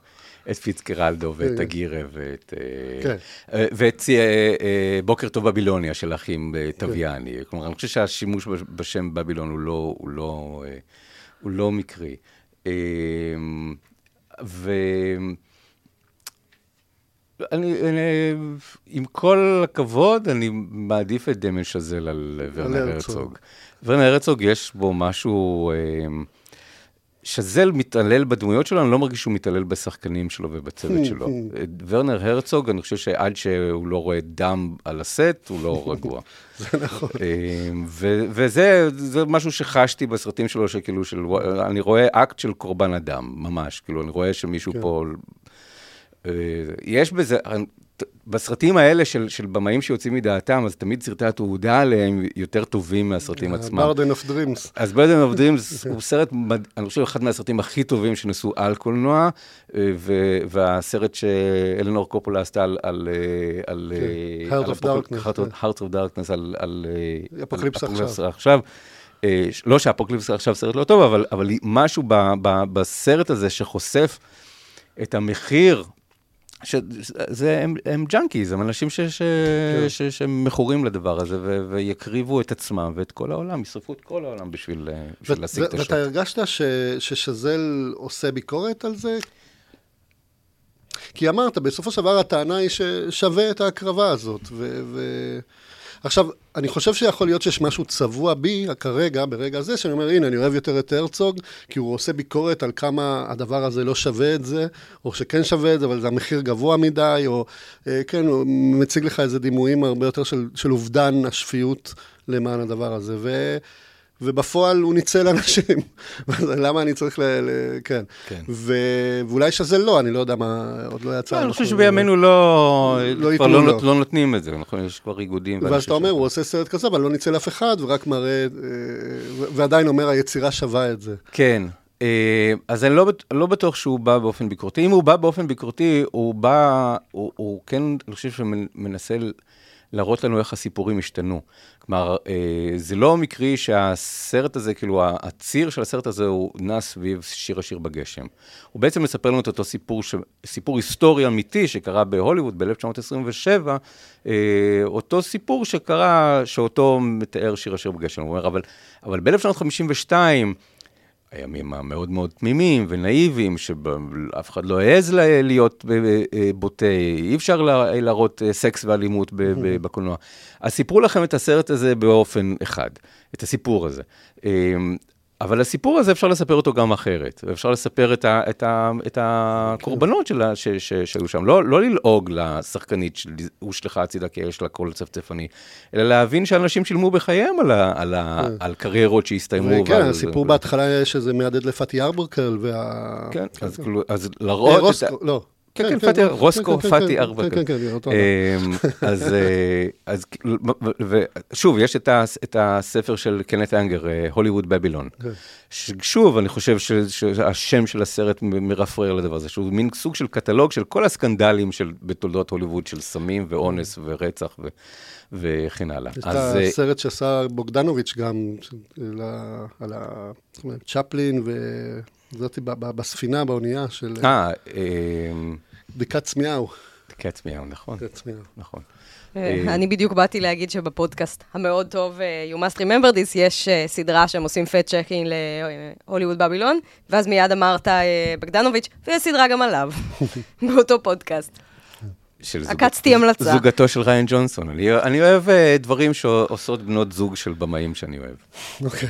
את פיצקרלדו ואת כן. הגירה ואת, אה, כן. אה, ואת אה, בוקר טוב בבילוניה של האחים טביאני. כן. כלומר, אני חושב שהשימוש בשם בבילון הוא לא, הוא לא, הוא לא מקרי. ו... אני, אני, עם כל הכבוד, אני מעדיף את דמן שזל על ורנר הרצוג. ורנר הרצוג יש בו משהו... אה, שזל מתעלל בדמויות שלו, אני לא מרגיש שהוא מתעלל בשחקנים שלו ובצוות שלו. ורנר הרצוג, אני חושב שעד שהוא לא רואה דם על הסט, הוא לא רגוע. זה נכון. אה, וזה משהו שחשתי בסרטים שלו, שכאילו, של, אני רואה אקט של קורבן אדם, ממש. כאילו, אני רואה שמישהו כן. פה יש בזה, בסרטים האלה של, של במאים שיוצאים מדעתם, אז תמיד סרטי התעודה עליהם יותר טובים מהסרטים עצמם. ברדן of Dreams. אז Burden of Dreams הוא סרט, אני חושב, אחד מהסרטים הכי טובים שנעשו על קולנוע, אה, והסרט שאלנור קופולה עשתה על... על, אה, על כן. Heart of Darkness. Heart of Darkness, על... על אפוקליפס עכשיו. עכשיו. לא שאפוקליפס עכשיו סרט לא טוב, אבל, אבל משהו ב, ב, בסרט הזה שחושף את המחיר שזה, הם, הם junkies, הם אנשים ש, ש, כן. שמכורים לדבר הזה, ו, ויקריבו את עצמם ואת כל העולם, ישרפו את כל העולם בשביל, בשביל ו- להשיג ו- את השוט. ואתה הרגשת ש, ששזל עושה ביקורת על זה? כי אמרת, בסופו של דבר הטענה היא ששווה את ההקרבה הזאת, ו... ו- עכשיו, אני חושב שיכול להיות שיש משהו צבוע בי כרגע, ברגע זה, שאני אומר, הנה, אני אוהב יותר את הרצוג, כי הוא עושה ביקורת על כמה הדבר הזה לא שווה את זה, או שכן שווה את זה, אבל זה המחיר גבוה מדי, או אה, כן, הוא מציג לך איזה דימויים הרבה יותר של, של אובדן השפיות למען הדבר הזה. ו... ובפועל הוא ניצל אנשים. למה אני צריך ל... ל כן. כן. ו... ואולי שזה לא, אני לא יודע מה, עוד לא יצא. לא, אני חושב שבימינו לא... לא כבר לא, לא, לא נותנים את זה, נכון? יש כבר איגודים. ואז אתה אומר, הוא עושה סרט כזה, אבל לא ניצל אף אחד, ורק מראה, אה, ועדיין אומר, היצירה שווה את זה. כן. אה, אז אני לא, לא בטוח שהוא בא באופן ביקורתי. אם הוא בא באופן ביקורתי, הוא בא, הוא, הוא כן, אני חושב שמנסה להראות לנו איך הסיפורים השתנו. כלומר, אה, זה לא מקרי שהסרט הזה, כאילו, הציר של הסרט הזה הוא נע סביב שיר השיר בגשם. הוא בעצם מספר לנו את אותו סיפור, ש... סיפור היסטורי אמיתי שקרה בהוליווד ב-1927, אה, אותו סיפור שקרה, שאותו מתאר שיר השיר בגשם. הוא אומר, אבל, אבל ב-1952, הימים המאוד מאוד תמימים ונאיביים, שאף אחד לא העז להיות בוטה, אי אפשר להראות אה, סקס ואלימות בקולנוע. אז סיפרו לכם את הסרט הזה באופן אחד, את הסיפור הזה. אבל הסיפור הזה אפשר לספר אותו גם אחרת, ואפשר לספר את, ה, את, ה, את הקורבנות שלה, ש, ש, שהיו שם. לא, לא ללעוג לשחקנית שהושלכה הצידה כי יש לה קול צפצפני, אלא להבין שאנשים שילמו בחייהם על, ה, על, ה, כן. על קריירות שהסתיימו. כן, הסיפור בהתחלה יש איזה מהדהד לפתי ארברקל, וה... כן, אז, כאילו, אז אה, להראות את. רוסקו, לא. כן, כן, רוסקו, כן, כן, פתי, כן, ארבע. כן, כן, כן, אותו. אמ, אז, אה, אז, ושוב, יש את הספר של קנט אנגר, אה, הוליווד בבילון. שוב, אני חושב שהשם של הסרט מרפרר לדבר הזה, שהוא מין סוג של קטלוג של כל הסקנדלים בתולדות הוליווד, של סמים ואונס ורצח ו, וכן הלאה. יש את אה, הסרט שעשה בוגדנוביץ' גם, על צ'פלין וזאת ב- בספינה, באונייה של אה, בדיקת צמיהו. קץ מיהו, נכון, בדיקת צמיהו. נכון. אה, אה, אני בדיוק באתי להגיד שבפודקאסט המאוד טוב אה, You Must Remember This, יש סדרה שהם עושים fact checking להוליווד בבילון, ואז מיד אמרת בגדנוביץ', ויש סדרה גם עליו, באותו פודקאסט. של זוג- עקצתי המלצה. זוגתו של ריין ג'ונסון. אני, אני אוהב אה, דברים שעושות בנות זוג של במאים שאני אוהב. אוקיי.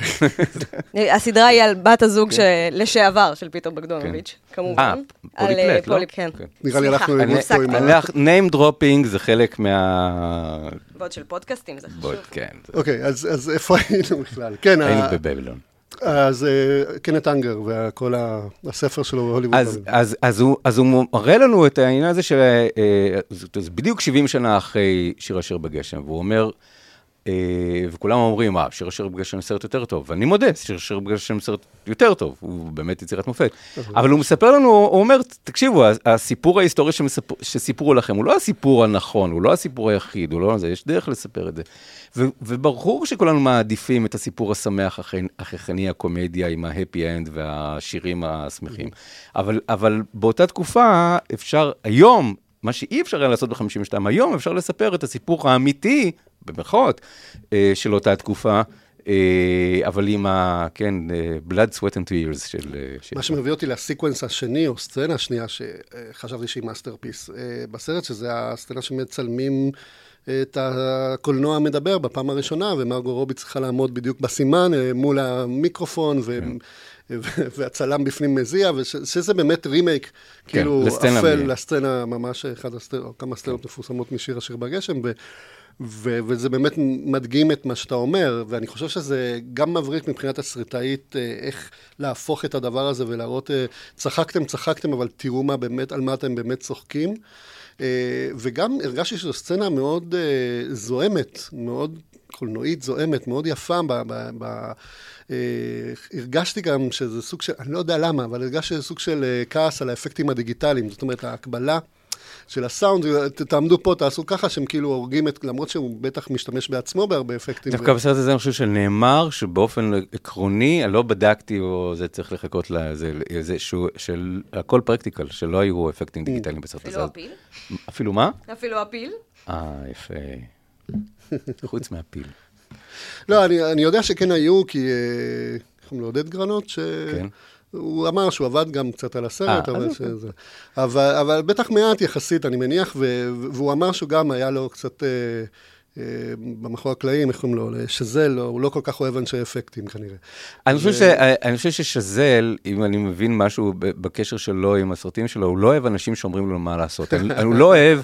אה, הסדרה היא על בת הזוג של- לשעבר של פיטר בגדונוביץ', כמובן. אה, על, פוליפלט, אה, לא? כן. כן. נראה לי הלכנו הפסקתי. פה עם ה- name dropping זה חלק מה... ועוד של פודקאסטים, זה חשוב. כן, אוקיי, אז אז איפה היינו בכלל? כן, היינו בבבילון. אז אה, קנט אנגר וכל הספר שלו, הוליווד. אז, אז, אז, הוא, אז הוא מראה לנו את העניין הזה של... אה, זה, בדיוק 70 שנה אחרי שיר אשר בגשם, והוא אומר, אה, וכולם אומרים, אה, שיר אשר בגשם סרט יותר טוב, ואני מודה, שיר אשר בגשם סרט יותר טוב, הוא באמת יצירת מופת. אבל הוא מספר לנו, הוא אומר, תקשיבו, הסיפור ההיסטורי שמספר, שסיפרו לכם, הוא לא הסיפור הנכון, הוא לא הסיפור היחיד, הוא לא זה, יש דרך לספר את זה. וברור שכולנו מעדיפים את הסיפור השמח, החייכני, הקומדיה עם ההפי אנד והשירים השמחים. אבל, אבל באותה תקופה אפשר, היום, מה שאי אפשר היה לעשות ב-52, היום אפשר לספר את הסיפור האמיתי, במרכאות, אה, של אותה תקופה, אה, אבל עם ה... כן, אה, blood, sweat and tears של... מה שמביא אותי לסיקוונס השני, או סצנה השנייה, שחשבתי שהיא masterpiece בסרט, שזה הסצנה שמצלמים את הקולנוע המדבר בפעם הראשונה, ומרגו רובי צריכה לעמוד בדיוק בסימן אה, מול המיקרופון, ו... כן. והצלם בפנים מזיע, ושזה באמת רימייק, כאילו כן, לסצנה אפל לסצנה, ממש אחד הסצנות, או כמה סצנות מפורסמות משיר השיר בגשם, ו- ו- וזה באמת מדגים את מה שאתה אומר, ואני חושב שזה גם מבריק מבחינת תסריטאית, אה, איך להפוך את הדבר הזה ולהראות, אה, צחקתם, צחקתם, אבל תראו מה באמת, על מה אתם באמת צוחקים. אה, וגם הרגשתי שזו סצנה מאוד זועמת, מאוד קולנועית זועמת, מאוד יפה. ב, ב, ב, הרגשתי גם שזה סוג של, אני לא יודע למה, אבל הרגשתי שזה סוג של כעס על האפקטים הדיגיטליים. זאת אומרת, ההקבלה של הסאונד, תעמדו פה, תעשו ככה, שהם כאילו הורגים את, למרות שהוא בטח משתמש בעצמו בהרבה אפקטים. דווקא בסרט הזה אני חושב שנאמר שבאופן עקרוני, לא בדקתי, או זה צריך לחכות לזה, של הכל פרקטיקל, שלא היו אפקטים דיגיטליים בסרט הזה. אפילו הפיל? אפילו מה? אפילו הפיל? אה, יפה. חוץ מהפיל. לא, אני, יודע שכן היו, כי... אה, איך קוראים לו? עודד גרנות, ש... כן. הוא אמר שהוא עבד גם קצת על הסרט, אה, אבל, שזה... אבל, אבל בטח מעט יחסית, אני מניח, ו... והוא אמר שהוא גם היה לו קצת... אה, במאחורי הקלעים, איך קוראים לו? שזל, הוא לא כל כך אוהב אנשי אפקטים כנראה. אני חושב, ש... אני חושב ששזל, אם אני מבין משהו בקשר שלו עם הסרטים שלו, הוא לא אוהב אנשים שאומרים לו מה לעשות. הוא לא אוהב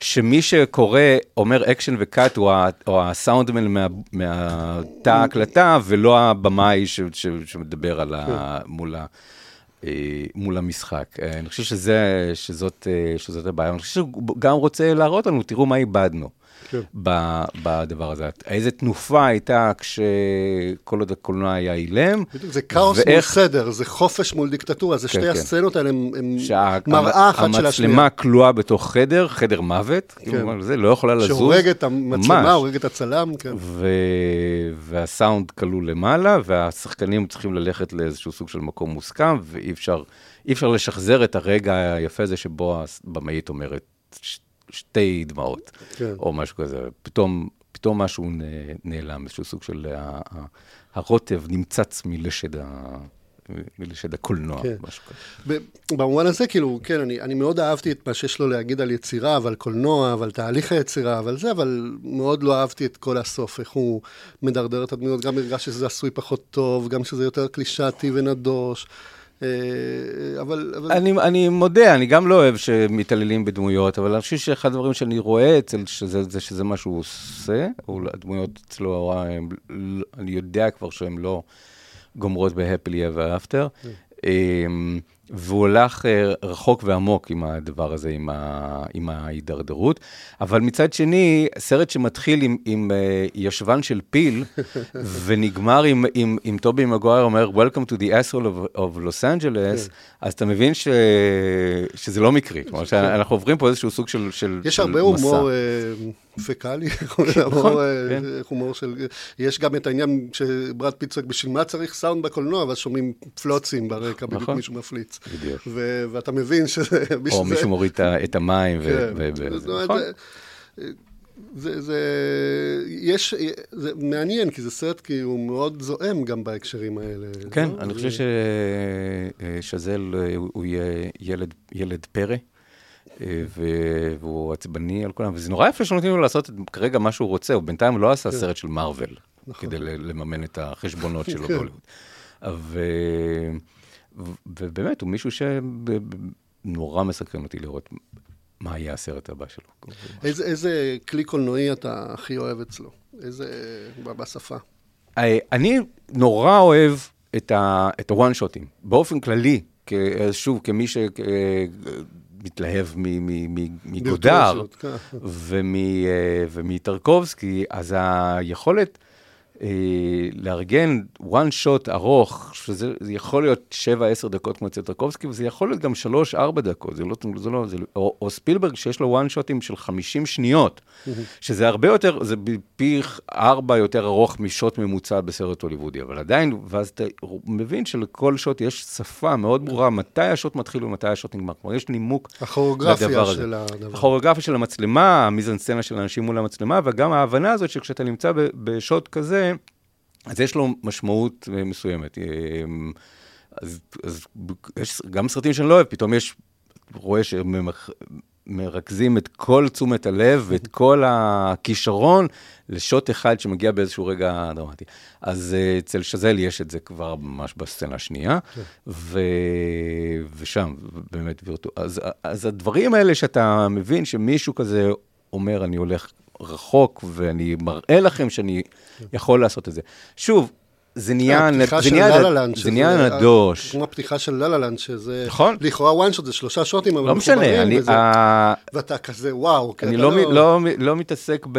שמי שקורא, אומר אקשן ו cut, הוא, ה- או הסאונדמן מה- מהתא ההקלטה, ולא הבמאי ש... ש... שמדבר על ה... מול ה... אה, מול המשחק. אה, אני חושב שזה, שזאת, אה, שזאת הבעיה. אני חושב שהוא גם רוצה להראות לנו, תראו מה איבדנו. כן. בדבר הזה. איזה תנופה הייתה כשכל עוד הקולנוע היה אילם. בדיוק, זה כאוס מול סדר, זה חופש מול דיקטטורה, זה כן, שתי כן. הסצנות האלה הם שה- מראה אחת של השנייה. המצלמה כלואה בתוך חדר, חדר מוות, זה לא יכולה לזוז. שהורג את המצלמה. הורג את הצלם, כן. ו... והסאונד כלוא למעלה, והשחקנים צריכים ללכת לאיזשהו סוג של מקום מוסכם, ואי אפשר, אי אפשר לשחזר את הרגע היפה הזה שבו הבמאית אומרת. שתי דמעות, כן. או משהו כזה. פתאום, פתאום משהו. נעלם, איזשהו סוג של הרוטב נמצץ מלשד, ה... מלשד הקולנוע, כן. משהו כזה. במובן הזה, כאילו, כן, אני, אני מאוד אהבתי את מה שיש לו להגיד על יצירה ועל קולנוע ועל תהליך היצירה ועל זה, אבל מאוד לא אהבתי את כל הסוף, איך הוא מדרדר את הדמויות, גם הרגשתי שזה עשוי פחות טוב, גם שזה יותר קלישאתי ונדוש. אה, אבל, אבל אני, אני מודה, אני גם לא אוהב שמתעללים בדמויות, אבל אני חושב שאחד הדברים שאני רואה אצל שזה, זה שזה מה שהוא עושה, הוא, הדמויות אצלו, הם, אני יודע כבר שהן לא גומרות ב-happily ever after, אמ, והוא הלך אה, רחוק ועמוק עם הדבר הזה, עם, ה, עם ההידרדרות. אבל מצד שני, סרט שמתחיל עם, עם אה, ישבן של פיל, ונגמר עם, עם, עם טובי מגווייר אומר, Welcome to the asshole of, of Los Angeles, אז אתה מבין ש, שזה לא מקרי. כלומר, שאנחנו עוברים פה איזשהו סוג של, של יש של הרבה מסע. הומור אה, פקאלי, הומור, אה, כן. הומור של... יש גם את העניין שברד פיט צועק, בשביל מה צריך סאונד בקולנוע, ואז שומעים פלוצים ברקע, בדיוק נכון. מישהו מפליץ. בדיוק. ו- ואתה מבין שזה... או מישהו מוריד את המים. ו- כן. ו- ו- זאת אומרת, נכון. זה- זה, זה, יש, זה מעניין, כי זה סרט כאילו הוא מאוד זועם גם בהקשרים האלה. כן, לא? אני חושב ששזל אה, הוא יהיה ילד, ילד פרא, אה, והוא עצבני על כולם, וזה נורא יפה שנותנים לו לעשות כרגע מה שהוא רוצה, הוא בינתיים לא עשה סרט של מארוול, כדי ל- לממן את החשבונות שלו כן. בהוליווד. ובאמת, הוא מישהו שנורא מסקרן אותי לראות מה יהיה הסרט הבא שלו. איזה, איזה כלי קולנועי אתה הכי אוהב אצלו? איזה... בשפה. אה, אני נורא אוהב את הוואן שוטים, באופן כללי, כ- שוב, כמי שמתלהב מגודר וירטואוזיות, כן. ומ- אה, ומטרקובסקי, אז היכולת אה, לארגן one shot ארוך, שזה זה יכול להיות 7-10 דקות כמו אצל טרקובסקי, וזה יכול להיות גם 3-4 דקות, זה לא, זה לא, זה, לא- או, או ספילברג שיש לו one shotים של 50 שניות, שזה הרבה יותר, זה פי 4 יותר ארוך משוט ממוצע בסרט הוליוודי, אבל עדיין, ואז אתה מבין שלכל שוט יש שפה מאוד ברורה, מתי השוט מתחיל ומתי השוט נגמר, כלומר יש נימוק לדבר הזה. של הדבר. הכוריאוגרפיה של המצלמה, המיזנסצנה של האנשים מול המצלמה, וגם ההבנה הזאת שכשאתה נמצא בשוט כזה, אז יש לו משמעות אה, מסוימת. אה, אז, אז יש גם סרטים שאני לא אוהב, פתאום יש, רואה שמרכזים את כל תשומת הלב ואת כל הכישרון לשוט אחד שמגיע באיזשהו רגע דרמטי. אז אה, אצל שזל יש את זה כבר ממש בסצנה השנייה, ו... ושם, באמת וירטואל. אז, אז הדברים האלה שאתה מבין שמישהו כזה אומר, אני הולך רחוק, ואני מראה לכם שאני יכול לעשות את זה. שוב, זה נהיה, הפתיחה זה של נהיה, לה-לה-לנד, זה נהיה נדוש. כמו הפתיחה של לה-לה-לנד, שזה... נכון. לכאורה וואן שוט זה שלושה שוטים, אבל לא משנה, אני, ואתה כזה, וואו. אני לא, לא, מ- לא מתעסק ב...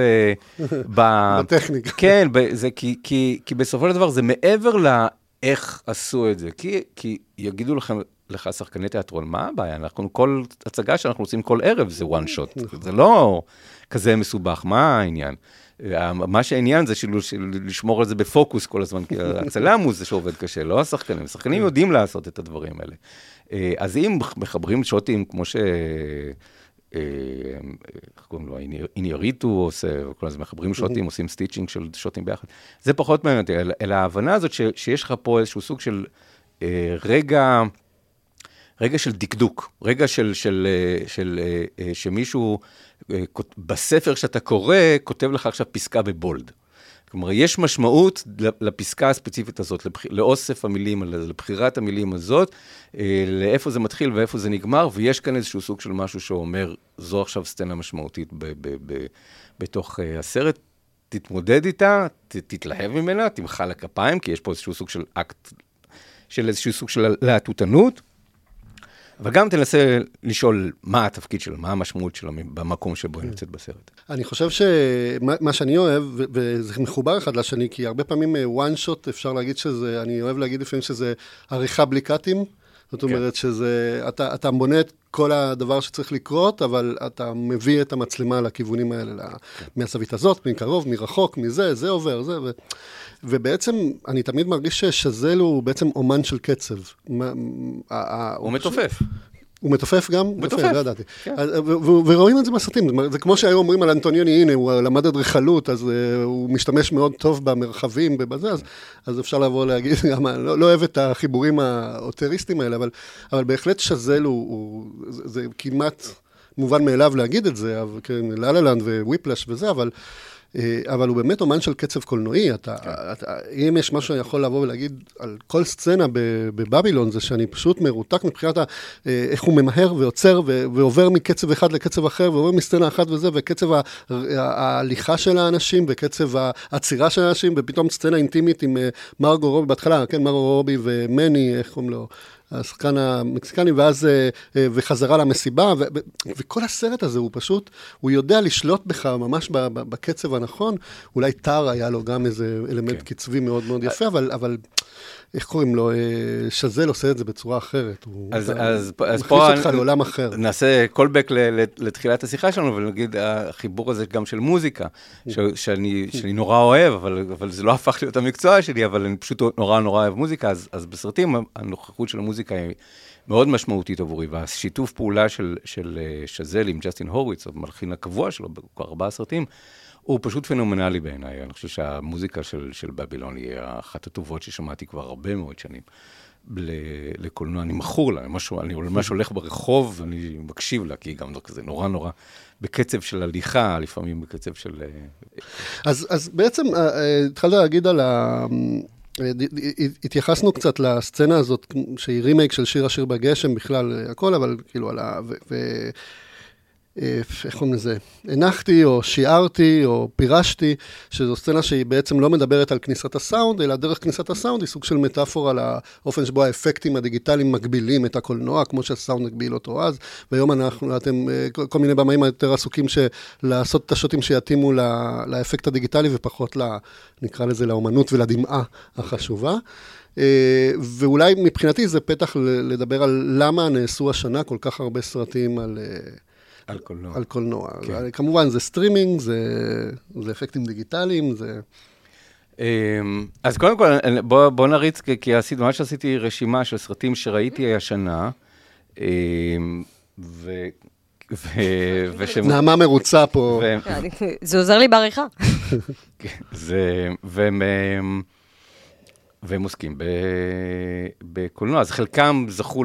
בטכניקה. כן, כי, בסופו של דבר זה מעבר לאיך עשו את זה. כי, כי יגידו לכם, לך שחקני תיאטרון, מה הבעיה? אנחנו, כל הצגה שאנחנו עושים כל ערב זה one shot. זה לא כזה מסובך, מה העניין? ה- מה שהעניין זה של, של לשמור על זה בפוקוס כל הזמן, כי הצלם הוא זה שעובד קשה, לא השחקנים. השחקנים יודעים לעשות את הדברים האלה. אה, אז אם מחברים שוטים כמו ש... אה, איך קוראים לו, איני- איניריטו עושה, כל הזמן מחברים שוטים, עושים stitching של שוטים ביחד. זה פחות מעניין אותי, אלא- ההבנה הזאת שיש לך פה איזשהו סוג של אה, רגע, רגע של דקדוק, רגע של, של, אה, של, אה, אה, שמישהו, אה, כות- בספר שאתה קורא, כותב לך עכשיו פסקה בבולד. כלומר, יש משמעות לפסקה הספציפית הזאת. לאוסף המילים, לבחירת המילים הזאת, לאיפה זה מתחיל ואיפה זה נגמר, ויש כאן איזשהו סוג של משהו שאומר, זו עכשיו סצנה משמעותית ב- ב- ב- בתוך הסרט, תתמודד איתה, ת- תתלהב ממנה, תמחא לה כפיים, כי יש פה איזשהו סוג של אקט, של איזשהו סוג של להטוטנות, אבל גם תנסה לשאול מה התפקיד שלה, מה המשמעות שלה במקום שבו היא נמצאת בסרט. אני חושב שמה מה שאני אוהב, וזה מחובר אחד לשני, כי הרבה פעמים one shot, אפשר להגיד שזה, אני אוהב להגיד לפעמים שזה עריכה בלי קאטים. זאת כן. אומרת שזה, אתה, אתה בונה את כל הדבר שצריך לקרות, אבל אתה מביא את המצלמה לכיוונים האלה, לה- כן. מהזווית הזאת, מקרוב, מרחוק, מזה, זה עובר, זה, ו... ובעצם אני תמיד מרגיש ששזל הוא בעצם אומן של קצב. הוא מתופף. הוא מתופף גם? הוא מתופף, לא ידעתי. כן. ורואים את זה בסרטים, זה- כמו שהיו אומרים על אנטוניוני, הנה, הוא למד אדריכלות, אז uh, הוא משתמש מאוד טוב במרחבים ובזה, אז, אז אפשר לבוא להגיד, גם, לא, לא אוהב את החיבורים האוטריסטיים האלה, אבל, אבל בהחלט שזל הוא, הוא זה, זה כמעט מובן מאליו להגיד את זה, אבל כן, לה-לה-לנד וויפלאש וזה, אבל... אה, אבל הוא באמת אומן של קצב קולנועי. אתה, כן. אתה, אם יש משהו שאני יכול לבוא ולהגיד על כל סצנה בבבילון, זה שאני פשוט מרותק מבחינת ה, אה, איך הוא ממהר ועוצר ו- ועובר מקצב אחד לקצב אחר, ועובר מסצנה אחת וזה, וקצב ההליכה של האנשים, וקצב העצירה של האנשים, ופתאום סצנה אינטימית עם אה, מרגו רובי, בהתחלה, כן, מרגו רובי ומני, איך קוראים לו? השחקן המקסיקני, ואז, אה, אה, וחזרה למסיבה, ו- ו- וכל הסרט הזה הוא פשוט, הוא יודע לשלוט בך ממש בקצב הנכון. אולי טאר היה לו גם איזה אלמנט כן. קצבי מאוד מאוד יפה, אבל, אבל איך קוראים לו? אה, שזל עושה את זה בצורה אחרת. הוא אז, אתה- אז, הוא אז מכניס פה אותך לעולם אחר. נעשה callback ל- לתחילת השיחה שלנו, ונגיד החיבור הזה גם של מוזיקה, ש, שאני, שאני נורא אוהב, אבל, אבל זה לא הפך להיות המקצוע שלי, אבל אני פשוט נורא נורא אוהב מוזיקה, אז, אז בסרטים הנוכחות של המוזיקה היא מאוד משמעותית עבורי, והשיתוף פעולה של, של אה, שזל עם ג'סטין הורוביץ, המלחין הקבוע שלו כבר ארבעה סרטים, הוא פשוט פנומנלי בעיניי. אני חושב שהמוזיקה של, של בבילון היא אחת הטובות ששמעתי כבר הרבה מאוד שנים. לקולנוע, אני מכור לה, משהו, אני ממש הולך ברחוב, אני מקשיב לה, כי היא גם כזה נורא נורא בקצב של הליכה, לפעמים בקצב של... אה, אז, אז בעצם אה, אה, התחלת להגיד על ה... התייחסנו קצת לסצנה הזאת, שהיא רימייק של שיר השיר בגשם בכלל, הכל, אבל כאילו על ה... ו, איך קוראים לזה? הנחתי או שיערתי או פירשתי, שזו סצנה שהיא בעצם לא מדברת על כניסת הסאונד, אלא דרך כניסת הסאונד היא סוג של מטאפורה לאופן שבו האפקטים הדיגיטליים מגבילים את הקולנוע, כמו שהסאונד הגביל אותו אז, והיום אנחנו, אתם, אה, כל- מיני במאים יותר עסוקים לעשות את השוטים שיתאימו לאפקט הדיגיטלי ופחות, ל, נקרא לזה, לאומנות ולדרמה החשובה. אה, ואולי מבחינתי זה פתח לדבר על למה נעשו השנה כל כך הרבה סרטים על... אה, על קולנוע. על קולנוע. כן. כן. כמובן, זה סטרימינג, זה, זה אפקטים דיגיטליים, זה... אמ, אז קודם כל, בוא, בוא נריץ, כי- עשיתי, ממש עשיתי רשימה של סרטים שראיתי השנה, אמ, ו... ו... ושהם... נעמה מרוצה פה. ו- אני- זה עוזר לי בעריכה. כן, זה, והם, אמ, והם עוסקים ב, בקולנוע, אז חלקם זכו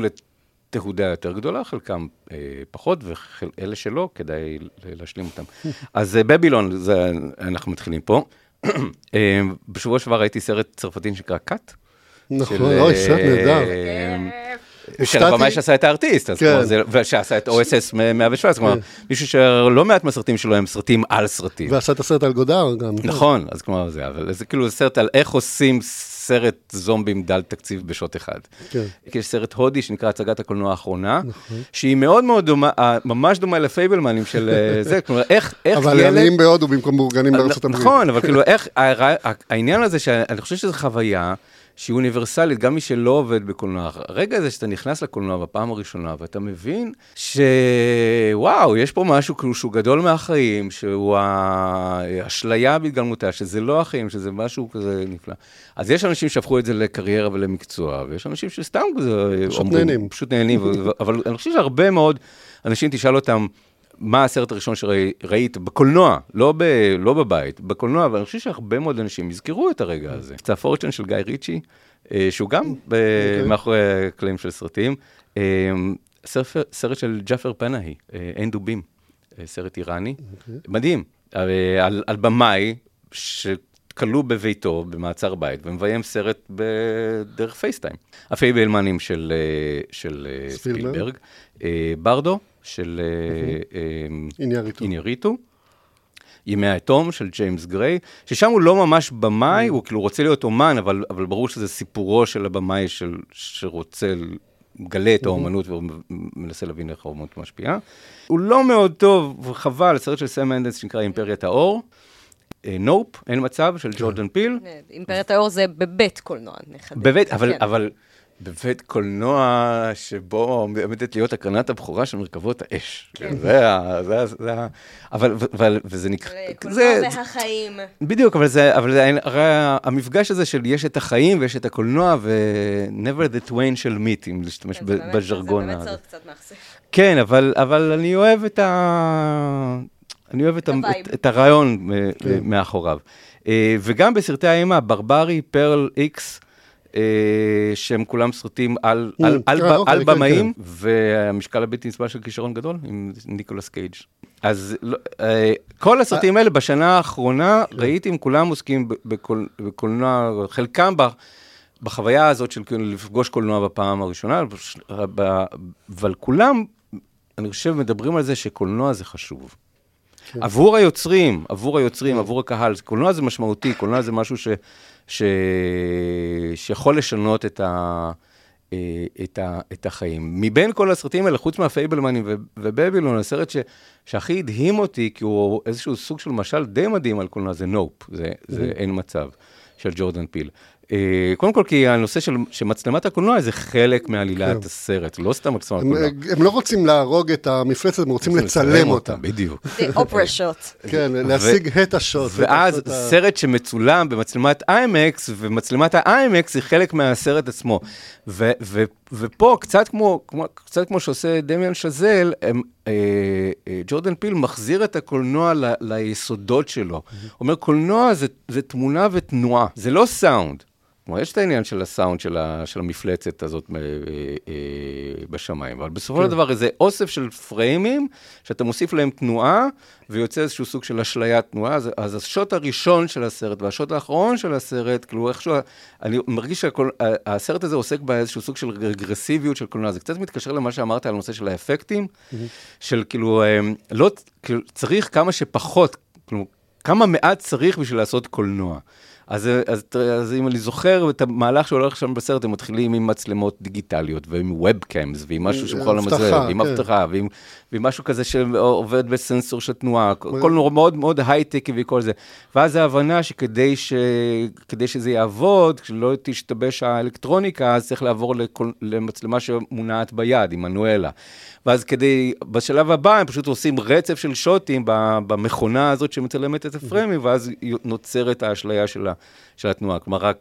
לתהודה יותר גדולה, חלקם אה, פחות, ואלה שלא, כדאי להשלים אותם. אז אה, בבילון, זה, אנחנו מתחילים פה. אה, בשבוע שעבר ראיתי סרט צרפתי שנקרא קאט. נכון, של, אוי, סרט אה, נהדר. של הופתעתי. הבמאי שעשה את הארטיסט, כן. ושעשה את OSS 117, כלומר, מישהו שלא מעט מהסרטים שלו הם סרטים על סרטים. ועשה את הסרט על גודר גם. נכון, אז כלומר זה, אבל זה כאילו סרט על איך עושים סרט זומבים דל תקציב בשוט אחד. כן. יש סרט הודי שנקרא הצגת הקולנוע האחרונה, שהיא מאוד מאוד דומה, אה, ממש דומה לפייבלמנים של אה, זה, כלומר, איך איך אבל ילד... עניים בהודו במקום מאורגנים בארצות הברית. נכון, אבל כאילו איך, העניין הזה, שאני חושב שזו חוויה שהיא אוניברסלית, גם מי שלא עובד בקולנוע. הרגע הזה שאתה נכנס לקולנוע בפעם הראשונה, ואתה מבין שוואו, יש פה משהו כאילו שהוא גדול מהחיים, שהוא האשליה בהתגלמותה, שזה לא החיים, שזה משהו כזה נפלא. אז יש אנשים שהפכו את זה לקריירה ולמקצוע, ויש אנשים שסתם כזה... פשוט נהנים. פשוט נהנים, אבל אני חושב שהרבה מאוד אנשים, תשאל אותם, מה הסרט הראשון שראית בקולנוע, לא, ב, לא בבית, בקולנוע, אבל אני חושב שהרבה מאוד אנשים יזכרו את הרגע הזה. זה הפורצ'ן של גיא ריצ'י, אה, שהוא גם ב- מאחורי הקלעים של סרטים. אה, סרט, של ג'אפר פנאהי, אה, אין דובים, אה, סרט איראני, מדהים, אה, על, על במאי שכלוא בביתו במעצר בית ומביים סרט בדרך פייסטיים. הפייבלמנים של, אה, של אה, ספילברג. אה, ברדו של אה, אה, איניאריטו. איניאריטו. ימי התום של ג'יימס גריי, ששם הוא לא ממש במאי, הוא כאילו רוצה להיות אומן, אבל, אבל ברור שזה סיפורו של הבמאי של, שרוצה, מגלה את האומנות ומנסה להבין איך האומנות משפיעה. הוא לא מאוד טוב, וחבל, סרט של סם מנדס שנקרא אימפריית האור. נופ, אין מצב, של ג'ורדן פיל. אימפריית האור זה בבית קולנוע, נחדד. באמת, אבל, כן. אבל בבית קולנוע שבו עומדת להיות הקרנת הבכורה של מרכבות האש. כן. זה ה... זה ה... זה ה... אבל, אבל, וזה נקרא... קולנוע והחיים. בדיוק, אבל זה, אבל זה הרי המפגש הזה של יש את החיים ויש את הקולנוע, ו-never the twain של meet, אם להשתמש בז'רגון. זה באמת סרט קצת מאכזב. כן, אבל, אבל אני אוהב את ה... אני אוהב את, את, את הרעיון כן. מאחוריו. אה, וגם בסרטי האימה, ברברי, פרל איקס, אה, שהם כולם סרטים על, mm, על, על, אוקיי, על כן, במאים, כן. והמשקל הבלתי נסבל של כישרון גדול עם ניקולס קייג'. אז לא, אה, כל הסרטים האלה בשנה האחרונה, כן. ראיתי אם כולם עוסקים בקול, בקולנוע, חלקם ב... בחוויה הזאת של כאילו לפגוש קולנוע בפעם הראשונה, אבל כולם, אני חושב, מדברים על זה שקולנוע זה חשוב. כן. עבור היוצרים, עבור היוצרים, כן. עבור הקהל, קולנוע זה משמעותי, קולנוע זה משהו ש, ש, שיכול לשנות את, ה, אה, את, ה, את החיים. מבין כל הסרטים האלה, חוץ מהפייבלמנים ובבילון, הסרט ש, שהכי הדהים אותי, כי הוא איזשהו סוג של משל די מדהים על קולנוע, זה נופ, זה, זה אין מצב, של ג'ורדן פיל. אה, קודם כל, כי הנושא של, שמצלמת הקולנוע זה חלק מעלילת כן. הסרט, לא סתם מצלמת הקולנוע. הם לא רוצים להרוג את המפלצת, הם רוצים לצלם אותה. בדיוק. זה אופרה שוט. כן, להשיג את השוט. ואז סרט שמצולם במצלמת איימקס, ומצלמת האיימקס היא חלק מהסרט עצמו. ופה, קצת כמו, קצת כמו שעושה דמיאן שזל, הם, אה, אה, ג'ורדן פיל מחזיר את הקולנוע ל, ליסודות שלו. הוא אומר, קולנוע זה, זה תמונה ותנועה, זה לא סאונד. כלומר, יש את העניין של הסאונד של, ה, של המפלצת הזאת אה, אה, בשמיים, אבל בסופו של כן. דבר איזה אוסף של פריימים, שאתה מוסיף להם תנועה, ויוצא איזשהו סוג של אשליית תנועה, אז, אז השוט הראשון של הסרט והשוט האחרון של הסרט, כאילו איכשהו, אני מרגיש שהסרט הזה עוסק באיזשהו סוג של רגרסיביות של קולנוע, זה קצת מתקשר למה שאמרת על הנושא של האפקטים, mm-hmm. של כאילו, אה, לא, כאילו, צריך כמה שפחות, כאילו, כמה מעט צריך בשביל לעשות קולנוע. אז, אז, אז אם אני זוכר את המהלך שהולך שם בסרט, הם מתחילים עם מצלמות דיגיטליות ועם ובקאמס ועם משהו שבכל המצלם, ועם כן. אבטחה, ועם, ועם משהו כזה שעובד בסנסור של תנועה, הכל נורא מאוד מאוד הייטקי וכל זה. ואז ההבנה שכדי ש, שזה יעבוד, כשלא תשתבש האלקטרוניקה, אז צריך לעבור לכל, למצלמה שמונעת ביד, עם מנואלה. ואז כדי, בשלב הבא הם פשוט עושים רצף של שוטים במכונה הזאת שמצלמת את הפריימים, ואז נוצרת האשליה של, ה, של התנועה. כלומר,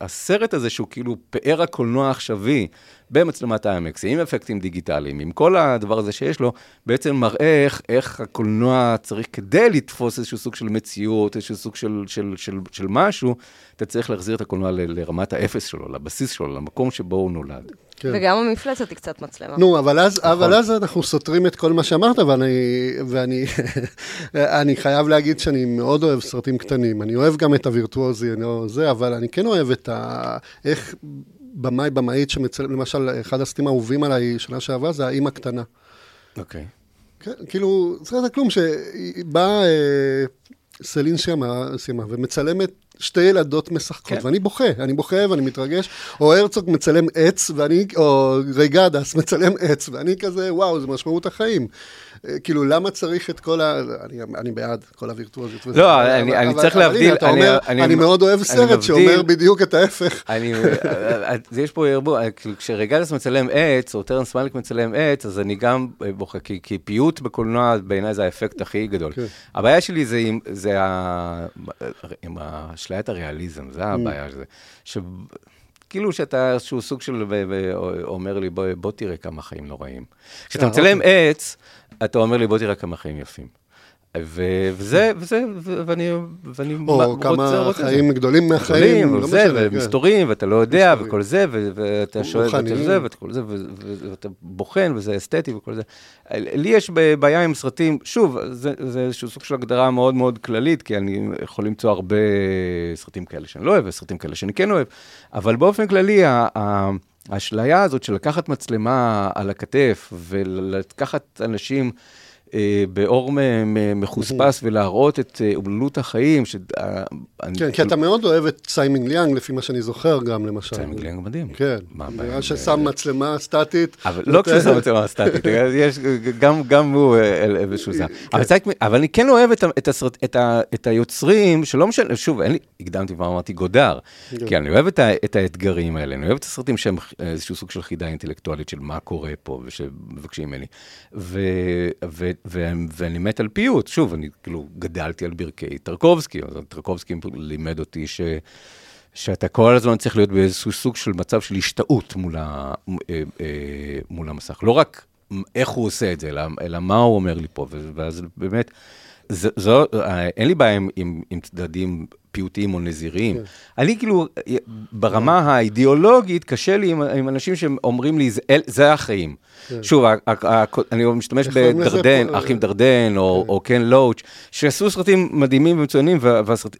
הסרט הזה שהוא כאילו פאר הקולנוע העכשווי במצלמת IMX, עם אפקטים דיגיטליים, עם כל הדבר הזה שיש לו, בעצם מראה איך, איך הקולנוע צריך, כדי לתפוס איזשהו סוג של מציאות, איזשהו סוג של, של, של, של משהו, אתה צריך להחזיר את הקולנוע ל, לרמת האפס שלו, לבסיס שלו, למקום שבו הוא נולד. כן. וגם המפלצת היא קצת מצלמה. נו, אבל אז, נכון. אבל אז אנחנו סותרים את כל מה שאמרת, ואני, ואני אני חייב להגיד שאני מאוד אוהב סרטים קטנים. אני אוהב גם את הווירטואוזי, אני לא זה, אבל אני כן אוהב את ה... איך במאי, במאית שמצלם, למשל, אחד הסרטים האהובים עליי שנה שעברה, זה האימא קטנה. אוקיי. כן, כאילו, זה כלום, שבאה אה, סלין שמה, שמה ומצלמת שתי ילדות משחקות, כן. ואני בוכה, אני בוכה ואני מתרגש, או הרצוג מצלם עץ, ואני, או ריגדס מצלם עץ, ואני כזה, וואו, זה משמעות החיים. אה, כאילו, למה צריך את כל ה... אני, אני בעד כל הווירטואוזיות. לא, אני, אבל, אני צריך להבדיל. אתה אומר, אני, אני מאוד אוהב סרט שאומר בדיוק את ההפך. אני, אה, אה, יש פה ערבוב, כשרגלס מצלם עץ, או טרנס מליק מצלם עץ, אז אני גם בוכה, כי, כי פיוט בקולנוע בעיניי זה האפקט הכי גדול. כן. הבעיה שלי זה עם, זה ה, עם אשליית הריאליזם, זה הבעיה. של זה. כאילו שאתה איזשהו סוג של, אומר לי, בוא, בוא תראה כמה חיים נוראים. כשאתה מצלם אוקיי. עץ, אתה אומר לי, בוא תראה כמה חיים יפים. וזה, וזה, ואני, ואני רוצה, או כמה חיים גדולים מהחיים, לא משנה. ומסתורים, ואתה לא יודע, וכל זה, ואתה שואל, ואתה זה, וכל זה, ואתה בוחן, וזה אסתטי וכל זה. לי יש בעיה עם סרטים, שוב, זה איזשהו סוג של הגדרה מאוד מאוד כללית, כי אני יכול למצוא הרבה סרטים כאלה שאני לא אוהב, וסרטים כאלה שאני כן אוהב, אבל באופן כללי, האשליה הזאת של לקחת מצלמה על הכתף, ולקחת אנשים, באור מחוספס ולהראות את אה, אומללות החיים. ש... אה, כן, כי אתה מאוד אוהב את צאי מינג-ליאנג, לפי מה שאני זוכר גם, למשל. צאי מינג-ליאנג מדהים. כן, נראה ששם מצלמה סטטית. אבל לא כשהוא שם מצלמה סטטית, יש גם הוא איזשהו זה. אבל אני כן אוהב את היוצרים, שלא משנה, שוב, הקדמתי כבר אמרתי גודר, כן. כי אני אוהב את האתגרים האלה, אני אוהב את הסרטים שהם איזשהו סוג של חידה אינטלקטואלית של מה קורה פה, ושמבקשים ממני. ואני מת על פיוט. שוב, אני כאילו גדלתי על ברכי טרקובסקי, אז טרקובסקי לימד אותי ש... שאתה כל הזמן צריך להיות באיזשהו סוג של מצב של השתאות מול, ה, אה, אה, מול המסך. לא רק איך הוא עושה את זה, אלא, אלא מה הוא אומר לי פה, ואז באמת, זו, זו, אין לי בעיה עם, עם, עם צדדים פיוטיים או נזיריים. כן. אני כאילו, ברמה האידיאולוגית, קשה לי עם, עם אנשים שאומרים לי, זה, זה החיים. כן. שוב, אני משתמש בדרדן, אחים דרדן, או, כן. או קן לואוץ', שעשו סרטים מדהימים ומצוינים,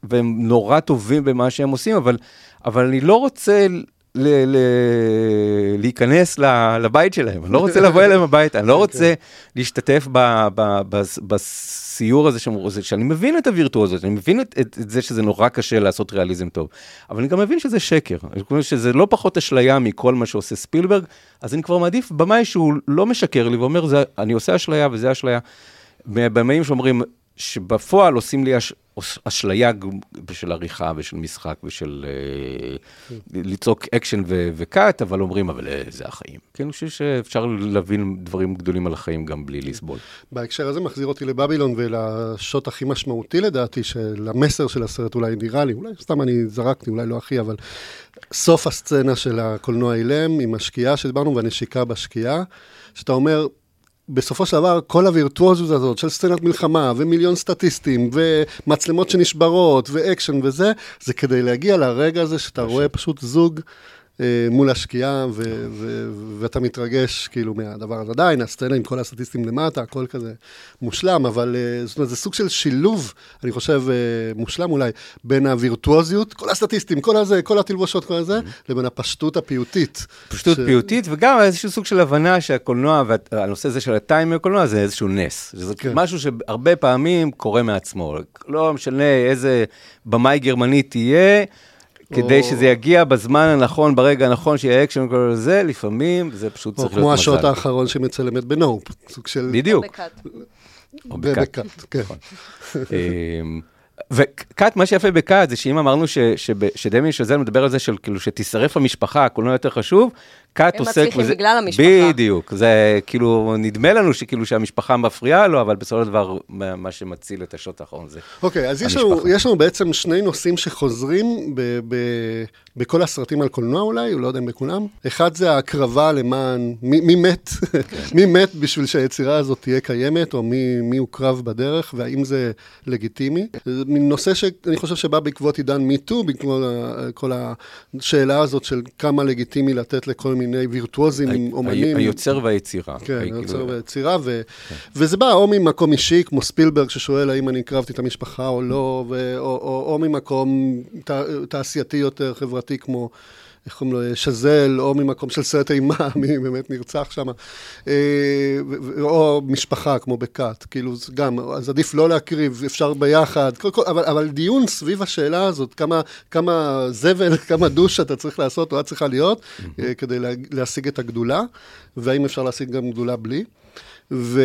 והם נורא טובים במה שהם עושים, אבל, אבל אני לא רוצה ל- ל- להיכנס לבית שלהם, אני לא רוצה לבוא אליהם הביתה, אני לא כן. רוצה להשתתף ב- ב- ב- בסיור הזה, שזה, שאני מבין את הווירטואוזות, אני מבין את, את, את זה שזה נורא קשה לעשות ריאליזם טוב, אבל אני גם מבין שזה שקר, שזה לא פחות אשליה מכל מה שעושה ספילברג, אז אני כבר מעדיף במאי שהוא לא משקר לי ואומר, זה, אני עושה אשליה וזה אשליה. במאים שאומרים, שבפועל עושים לי אש, אשליה של עריכה ושל משחק ושל אה, לצעוק אקשן וקאט, אבל אומרים, אבל אה, זה החיים. כן, אני חושב שאפשר להבין דברים גדולים על החיים גם בלי לסבול. בהקשר הזה מחזיר אותי לבבילון ולשוט הכי משמעותי לדעתי, של המסר של הסרט אולי נראה לי, אולי סתם אני זרקתי, אולי לא הכי, אבל סוף הסצנה של הקולנוע אילם עם השקיעה שדיברנו והנשיקה בשקיעה, שאתה אומר, בסופו של דבר, כל הווירטואוזיות הזאת של סצנת מלחמה, ומיליון סטטיסטים, ומצלמות שנשברות, ואקשן וזה, זה כדי להגיע לרגע הזה שאתה רואה פשוט זוג מול השקיעה, ו- ו- ואתה מתרגש כאילו מהדבר הזה. עדיין, הסצנה עם כל הסטטיסטים למטה, הכל כזה מושלם, אבל אה, זאת אומרת, זה סוג של שילוב, אני חושב, אה, מושלם אולי, בין הווירטואוזיות, כל הסטטיסטים, כל הזה, כל התלבושות, כל הזה, לבין הפשטות הפיוטית. פשטות ש... פיוטית, וגם איזשהו סוג של הבנה שהקולנוע, והנושא הזה של הטיים בקולנוע זה איזשהו נס. זה כן. משהו שהרבה פעמים קורה מעצמו. לא משנה איזה במאי גרמני תהיה, כדי שזה יגיע בזמן הנכון, ברגע הנכון, שיהיה אקשן וכל זה, לפעמים זה פשוט צריך להיות מזל. או כמו השוט האחרון שמצלמת בנופ, סוג של... בדיוק. או בקאט. כן. נכון. אמ, וקאט, מה שיפה בקאט זה שאם אמרנו שדמי שזל מדבר על זה של כאילו שתישרף המשפחה, הקולנוע יותר חשוב, קאט עוסק בזה. הם מצליחים בגלל המשפחה. בדיוק, זה כאילו, נדמה לנו שכאילו שהמשפחה מפריעה לו, אבל בסופו של דבר, מה שמציל את השוט האחרון זה אוקיי, אז יש לנו, יש לנו בעצם שני נושאים שחוזרים ב, ב, בכל הסרטים על קולנוע אולי, לא יודע אם בכולם. אחד זה ההקרבה למען, מי, מי מת, כן. מי מת בשביל שהיצירה הזאת תהיה קיימת, או מי, מי הוקרב בדרך, והאם זה לגיטימי. נושא שאני חושב שבא בעקבות עידן מיטו, בעקבות כל השאלה הזאת של כמה לגיטימי לתת לכל מיני וירטואוזים, אומנים. היוצר והיצירה. כן, היוצר והיצירה, ו... כן. וזה בא או ממקום אישי, כמו ספילברג, ששואל האם אני הקרבתי את המשפחה או לא, ו... או, או, או ממקום ת... תעשייתי יותר, חברתי, כמו... איך קוראים לו, שזל, או ממקום של סרט אימה, מי באמת נרצח שם, אה, או משפחה, כמו בכת, כאילו, גם, אז עדיף לא להקריב, אפשר ביחד, כל, כל, אבל, אבל דיון סביב השאלה הזאת, כמה, כמה זבל, כמה דוש אתה צריך לעשות, או את צריכה להיות, אה, כדי לה, להשיג את הגדולה, והאם אפשר להשיג גם גדולה בלי. ו...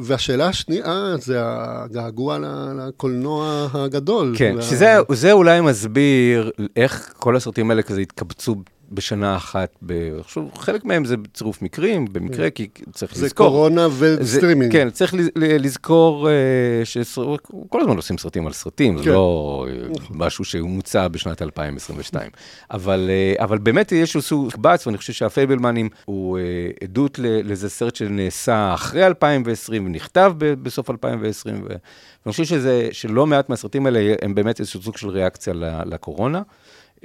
והשאלה השנייה זה הגעגוע לקולנוע הגדול. כן, וה... שזה אולי מסביר איך כל הסרטים האלה כזה התקבצו בשנה אחת, עכשיו, חלק מהם זה צירוף מקרים, במקרה, כן. כי צריך זה לזכור. זה קורונה וסטרימינג. כן, צריך לזכור אה, שכל הזמן עושים סרטים על סרטים, כן. זה לא נכון. משהו שהוא מוצע בשנת 2022. אבל, uh, אבל באמת יש איזשהו קבץ, ואני חושב שהפייבלמנים הוא עדות לאיזה סרט שנעשה אחרי 2020 ונכתב בסוף 2020, ואני חושב שזה, שלא מעט מהסרטים האלה הם באמת איזשהו סוג של ריאקציה לקורונה.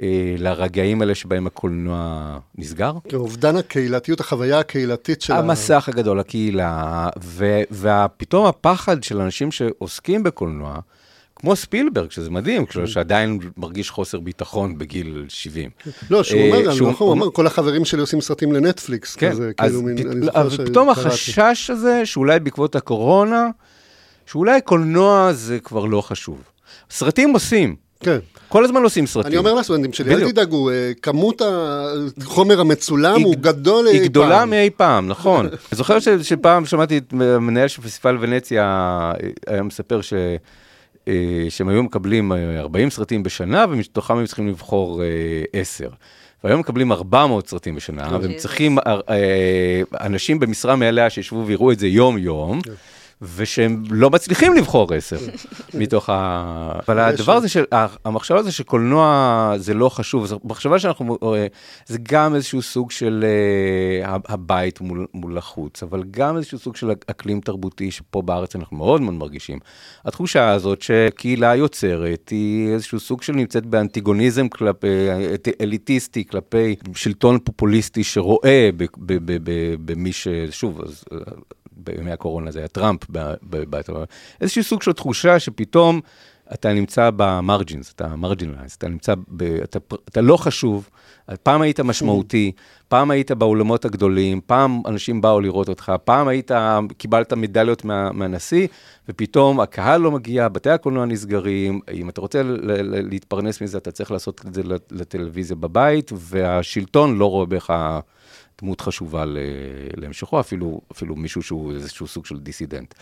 אה, לרגעים האלה שבהם הקולנוע נסגר. כן, אובדן הקהילתיות, החוויה הקהילתית של... המסך הגדול, הקהילה, ופתאום הפחד של אנשים שעוסקים בקולנוע, כמו ספילברג, שזה מדהים, כשהוא שעדיין מרגיש חוסר ביטחון בגיל 70. לא, שהוא אה, אומר, נכון, הוא אמר, כל החברים שלי עושים סרטים לנטפליקס, כן, כזה, כאילו, אני זוכר אבל פתאום שקראתי. החשש הזה, שאולי בעקבות הקורונה, שאולי קולנוע זה כבר לא חשוב. סרטים עושים, כן. כל הזמן עושים סרטים. אני אומר לסטודנטים שלי, אל. תדאגו, אה, כמות החומר המצולם היא- הוא גדול אי היא גדולה פעם. מאי פעם, נכון. אני זוכר ש- שפעם שמעתי את מנהל של פסטיבל ונציה, אה, היה מספר ש... אה, שהם היו מקבלים אה, 40 סרטים בשנה, ומתוכם הם צריכים לבחור אה, 10. והיום מקבלים 400 סרטים בשנה, והם. צריכים אנשים במשרה מלאה שישבו ויראו את זה יום-יום. ושהם לא מצליחים לבחור עשר מתוך ה... אבל הדבר הזה, של, המחשבה הזה שקולנוע זה לא חשוב, זו מחשבה שאנחנו, אה, זה גם איזשהו סוג של אה, הבית מול, מול החוץ, אבל גם איזשהו סוג של אקלים תרבותי שפה בארץ אנחנו מאוד מאוד מרגישים. התחושה הזאת שקהילה יוצרת היא איזשהו סוג של נמצאת באנטיגוניזם כלפי, אליטיסטי כלפי שלטון פופוליסטי שרואה במי ש... שוב. אה, בימי הקורונה זה היה טראמפ, ב- ב- ב- איזשהו סוג של תחושה שפתאום אתה נמצא ב margins, אתה marginalized, אתה נמצא, ב, אתה, אתה לא חשוב, פעם היית משמעותי, פעם היית באולמות הגדולים, פעם אנשים באו לראות אותך, פעם היית, קיבלת מדליות מה, מהנשיא, ופתאום הקהל לא מגיע, בתי הקולנוע נסגרים, אם אתה רוצה ל- ל- להתפרנס מזה, אתה צריך לעשות את זה לט- לטלוויזיה בבית, והשלטון לא רואה בך דמות חשובה להמשכו, אפילו, אפילו מישהו שהוא איזשהו סוג של דיסידנט.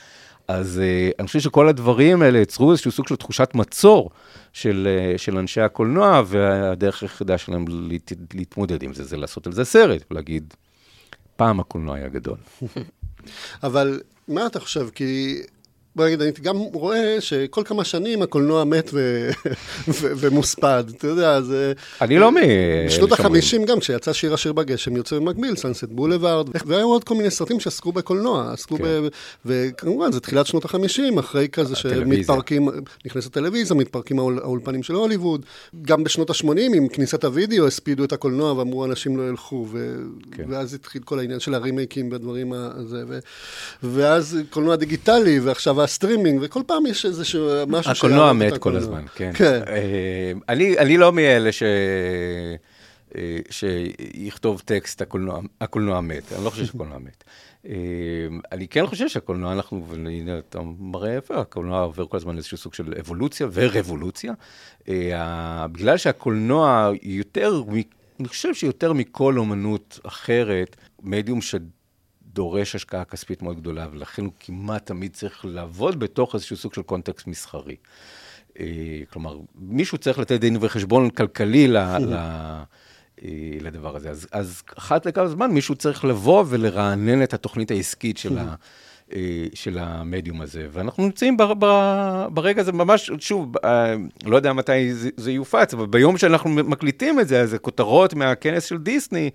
אז uh, אני חושב שכל הדברים האלה יצרו איזשהו סוג של תחושת מצור של, uh, של אנשי הקולנוע, והדרך היחידה שלהם להת, להתמודד עם זה, זה לעשות על זה סרט, ולהגיד, פעם הקולנוע היה גדול. אבל מה אתה חושב? כי... בוא נגיד, אני גם רואה שכל כמה שנים הקולנוע מת ו... ו... ומוספד, אתה יודע, זה... אני לא מ... בשנות אלה שאומרים. החמישים גם, כשיצא שיר השיר בגשם, יוצא במקביל, סנסט בולווארד, והיו עוד כל מיני סרטים שעסקו בקולנוע, עסקו כן. ב... וכמובן, זה תחילת שנות החמישים, אחרי כזה. שמתפרקים, נכנסת טלוויזיה, מתפרקים האול- האולפנים של הוליווד. גם בשנות השמונים, עם כניסת הוידאו, הספידו את הקולנוע ואמרו, אנשים לא ילכו, ו... כן. ואז התחיל כל העניין של הרימייקים והדברים הזה, ו... ואז קולנוע דיגיטלי, ועכשיו הסטרימינג, וכל פעם יש איזשהו משהו הקולנוע מת כל. הזמן, כן. כן. אה, אני, אני לא מאלה ש... אה, שיכתוב טקסט, הקולנוע, הקולנוע מת. אני לא חושב שהקולנוע מת. אה, אני כן חושב שהקולנוע, אנחנו, והנה אתה מראה יפה, הקולנוע עובר כל הזמן איזשהו סוג של אבולוציה ורבולוציה. בגלל שהקולנוע יותר, אני חושב שיותר מכל אומנות אחרת, מדיום. דורש השקעה כספית מאוד גדולה, ולכן הוא כמעט תמיד צריך לעבוד בתוך איזשהו סוג של קונטקסט מסחרי. אה, כלומר, מישהו צריך לתת דין וחשבון כלכלי ל, ל, אה, לדבר הזה. אז, אז אחת לכמה זמן מישהו צריך לבוא ולרענן את התוכנית העסקית של, ה, אה, של המדיום הזה. ואנחנו נמצאים בר, בר, ברגע הזה ממש, שוב, לא יודע מתי זה, זה יופץ, אבל ביום שאנחנו מקליטים את זה, אז זה כותרות מהכנס של דיסני.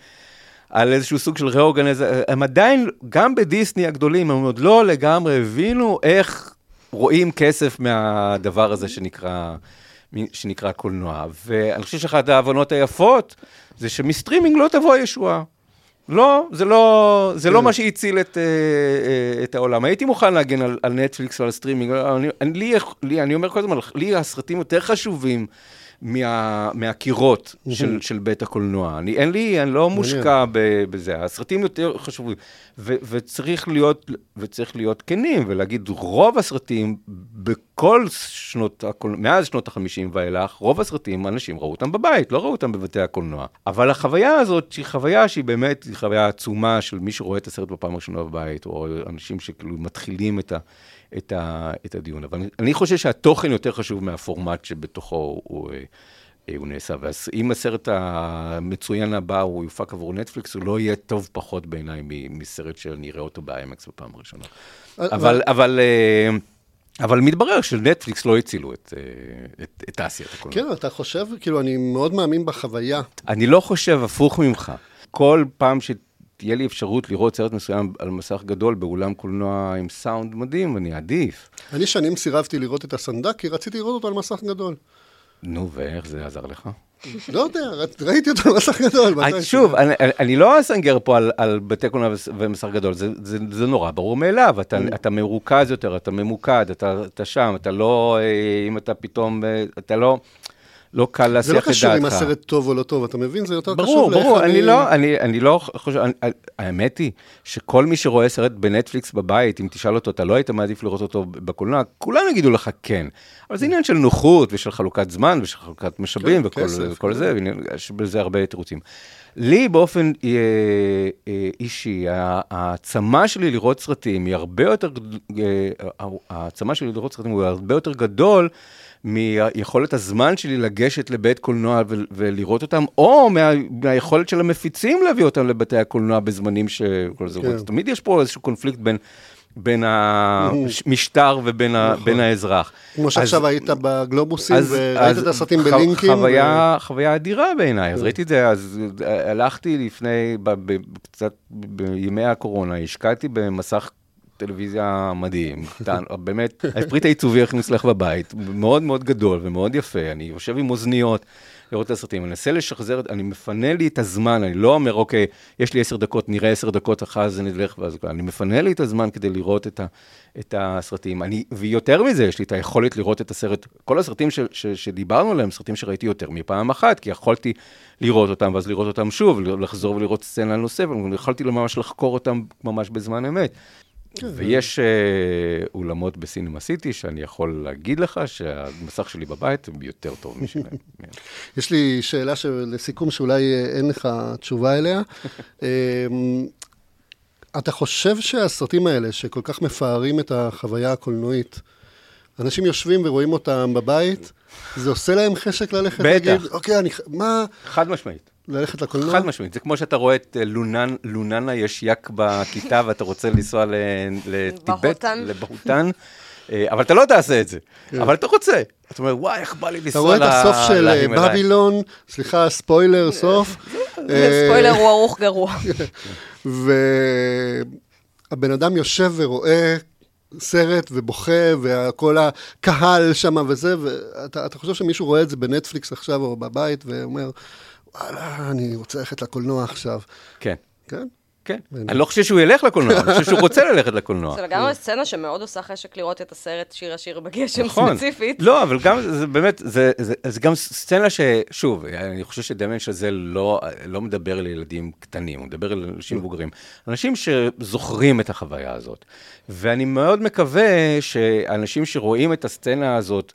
על איזשהו סוג של ראורגניזציה, הם עדיין, גם בדיסני הגדולים, הם עוד לא לגמרי הבינו איך רואים כסף מהדבר הזה שנקרא, שנקרא קולנוע. ואני חושב שאחת ההבנות היפות זה שמסטרימינג לא תבוא הישועה. לא, זה לא, זה לא מה שהציל את, אה, אה, את העולם. הייתי מוכן להגן על, על נטפליקס ועל סטרימינג. אני, אני, לי, לי, אני אומר כל הזמן, לי הסרטים יותר חשובים מה, מהקירות של, של בית הקולנוע. אני, אין לי, אני לא מושקע ב- בזה. הסרטים יותר חשובים. ו, וצריך להיות, וצריך להיות כנים ולהגיד, רוב הסרטים, בכל שנות, הקול- מאז שנות ה-50 ואילך, רוב הסרטים, אנשים ראו אותם בבית, לא ראו אותם בבתי הקולנוע. אבל החוויה הזאת, שהיא חוויה שהיא באמת, חוויה עצומה של מי שרואה את הסרט בפעם הראשונה בבית, או אנשים שכאילו מתחילים את ה... את, ה, את הדיון. אבל אני, חושב שהתוכן יותר חשוב מהפורמט שבתוכו הוא, אה, אה, הוא נעשה. ואם הסרט המצוין הבא הוא יופק עבור נטפליקס, הוא לא יהיה טוב פחות בעיניי מסרט שאני אראה אותו באיימקס בפעם הראשונה. אבל, אבל, אה, אבל מתברר שנטפליקס לא הצילו את, את, את תעשיית הקולנוע. כן, אתה חושב, כאילו, אני מאוד מאמין בחוויה. אני לא חושב הפוך ממך. כל פעם שתהיה לי אפשרות לראות סרט מסוים על מסך גדול באולם קולנוע עם סאונד מדהים, אני אעדיף. אני שנים סירבתי לראות את הסנדק, כי רציתי לראות אותו על מסך גדול. נו, ואיך זה עזר לך? לא יודע, ראיתי אותו במסך גדול. מתי אני- שוב, אני, לא אסנגר פה על, על בתי קולנוע ומסך גדול, זה, זה, זה נורא ברור מאליו, אתה. אתה מרוכז יותר, אתה ממוקד, אתה, אתה שם, אתה לא, אה, אם אתה פתאום, אה, אתה לא, לא קל זה להסיח לא את דעתך. קשור אם הסרט טוב או לא טוב, אתה מבין? זה יותר ברור, קשור לאיך ברור, אני לא, אני, אני לא חושב, אני, האמת היא שכל מי שרואה סרט בנטפליקס בבית, אם תשאל אותו, אתה לא היית מעדיף לראות אותו בקולנוע, כולם יגידו לך כן. אבל זה עניין של נוחות ושל חלוקת זמן ושל חלוקת משאבים כן, וכל כסף, וכל כן. זה, יש בזה הרבה תירוצים. לי באופן אה, אה, אישי, העצמה שלי לראות סרטים היא הרבה יותר, אה, העצמה שלי לראות סרטים הוא הרבה יותר גדול מיכולת הזמן שלי לגשת לבית קולנוע ו- ולראות אותם, או מה, מהיכולת של המפיצים להביא אותם לבתי הקולנוע בזמנים ש... כן. תמיד יש פה איזשהו קונפליקט בין... בין המשטר ובין ה- נכון. בין האזרח. כמו שעכשיו היית בגלובוסים אז- וראית אז את הסרטים ח- בלינקים. חוויה, חוויה אדירה בעיניי, כן. אז ראיתי את זה, אז הלכתי לפני, ב- ב- קצת בימי הקורונה, השקעתי במסך טלוויזיה מדהים, קטן, באמת, הפריט העיצובי הכי מוצלח בבית, מאוד מאוד גדול ומאוד יפה, אני יושב עם אוזניות. לראות את הסרטים, אני מנסה לשחזר, אני מפנה לי את הזמן, אני לא אומר, אוקיי, יש לי עשר דקות, נראה עשר דקות, אחרי זה נלך, ואז אני מפנה לי את הזמן כדי לראות את, ה, את הסרטים. אני, ויותר מזה, יש לי את היכולת לראות את הסרט, כל הסרטים ש, ש, שדיברנו עליהם, סרטים שראיתי יותר מפעם אחת, כי יכולתי לראות אותם, ואז לראות אותם שוב, לחזור ולראות סצנה נוספת, יכולתי ממש לחקור אותם ממש בזמן אמת. ויש אה, אולמות בסינמה סיטי שאני יכול להגיד לך שהמסך שלי בבית הוא יותר טוב משלהם. כן. יש לי שאלה לסיכום שאולי אה, אין לך תשובה אליה. אמ, אתה חושב שהסרטים האלה, שכל כך מפארים את החוויה הקולנועית, אנשים יושבים ורואים אותם בבית, זה עושה להם חשק ללכת בטח. להגיד, אוקיי, אני, מה, חד משמעית. ללכת לקולנוע? חד משמעית, זה כמו שאתה רואה את אה, לונן, לוננה ישיק בכיתה ואתה רוצה לנסוע ל- לטיבט, בהוטן. לבהוטן, אה, אבל אתה לא תעשה את זה, אבל אתה רוצה. אתה אומר, וואי, איך בא לי אתה לנסוע רואה את הסוף של אה, להימלאיה." בבילון, סליחה, ספוילר, סוף. ספוילר הוא ארוך גרוע. והבן אדם יושב ורואה סרט ובוכה, וכל הקהל שם וזה, ואתה אתה חושב שמישהו רואה את זה בנטפליקס עכשיו או בבית, ואומר, וואלה, אני רוצה ללכת לקולנוע עכשיו. כן, כן? כן. אני לא חושב שהוא ילך לקולנוע, אני חושב שהוא רוצה ללכת לקולנוע. זה לגמרי סצנה שמאוד עושה חשק לראות את הסרט שיר השיר בגשם נכון. ספציפית. לא, אבל גם, זה באמת, זה, זה, זה גם סצנה ששוב, אני חושב שדמיין שזה לא, לא מדבר לילדים קטנים, הוא מדבר על אנשים מבוגרים. אנשים שזוכרים את החוויה הזאת. ואני מאוד מקווה שאנשים שרואים את הסצנה הזאת,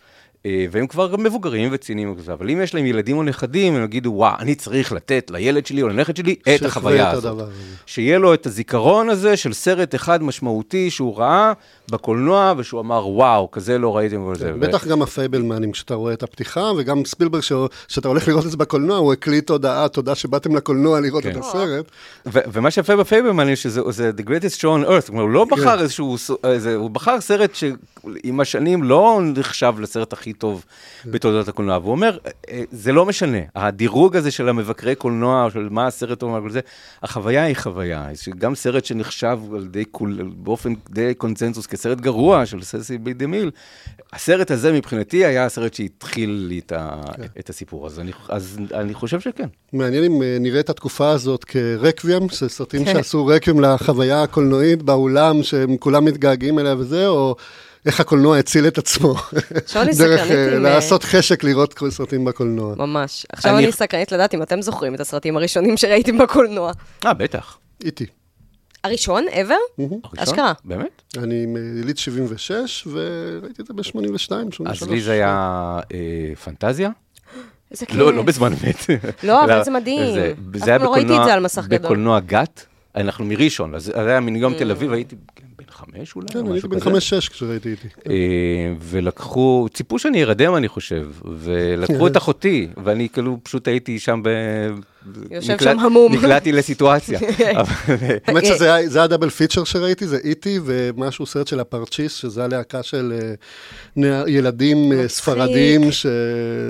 והם כבר מבוגרים וציניים וזה, אבל אם יש להם ילדים או נכדים, הם יגידו, וואה, אני צריך לתת לילד שלי או לנכד שלי את החוויה את הזאת. שיהיה לו את הזיכרון הזה של סרט אחד משמעותי שהוא ראה בקולנוע, ושהוא אמר, וואו, כזה לא ראיתם וזה. ו- בטח גם הפייבלמנים, כשאתה רואה את הפתיחה, וגם ספילברג, ש- שאתה הולך לראות את זה בקולנוע, הוא הקליט הודעה, תודה שבאתם לקולנוע לראות כן. את הסרט. ו- ומה שיפה בפייבלמן, שזה זה The Greatest Show on Earth, כלומר, הוא לא בחר איזשהו, ס- איזה, הוא בחר סרט שעם השנים לא נחשב לסרט הכי טוב בתולדות הקולנוע, והוא אומר, "אה, זה לא משנה, הדירוג הזה של המבקרי קולנוע, של מה הסרט אומר, וכל זה, החוויה היא חוויה, גם סרט שנחשב על די כול, באופן די קונצנזוס כסרט גרוע של ססי בי דה מיל, הסרט הזה מבחינתי היה הסרט שהתחיל לי את, ה- את הסיפור, אז אני, אז אני חושב שכן. מעניין אם אה, נראה את התקופה הזאת כרקוויאם, של סרטים כן. שעשו רקוויאם לחוויה הקולנועית באולם, שהם כולם מתגעגעים אליה וזה, או איך הקולנוע הציל את עצמו. עכשיו אני דרך סקרנית אה, אם, לעשות חשק לראות סרטים בקולנוע. ממש. עכשיו אני- סקרנית לדעת אם אתם זוכרים את הסרטים הראשונים שראיתם בקולנוע. אה, בטח. איטי. הראשון, ever? אשכרה. באמת? אני יליד 76, וראיתי את זה ב-82, 83. אז לי זה היה אה, פנטזיה. איזה כיף. לא, לא בזמן אמת. לא, אבל אלא זה מדהים. זה- היה פעם לא ראיתי בקולנוע- את זה על מסך גדול. בקולנוע גת, אנחנו מראשון, אז זה היה מיום תל אביב, הייתי חמש אולי, כן, או אני הייתי בן. 5-6 כשראיתי איתי. אה, ולקחו, ציפו שאני ארדם, אני חושב, ולקחו את אחותי, ואני כאילו פשוט הייתי שם ב- יושב שם המום. נקלעתי לסיטואציה. האמת שזה היה- זה הדאבל פיצ'ר שראיתי, זה איטי ומשהו, סרט של הפרצ'יס, שזה הלהקה של אה, ילדים אה. ספרדים, ש...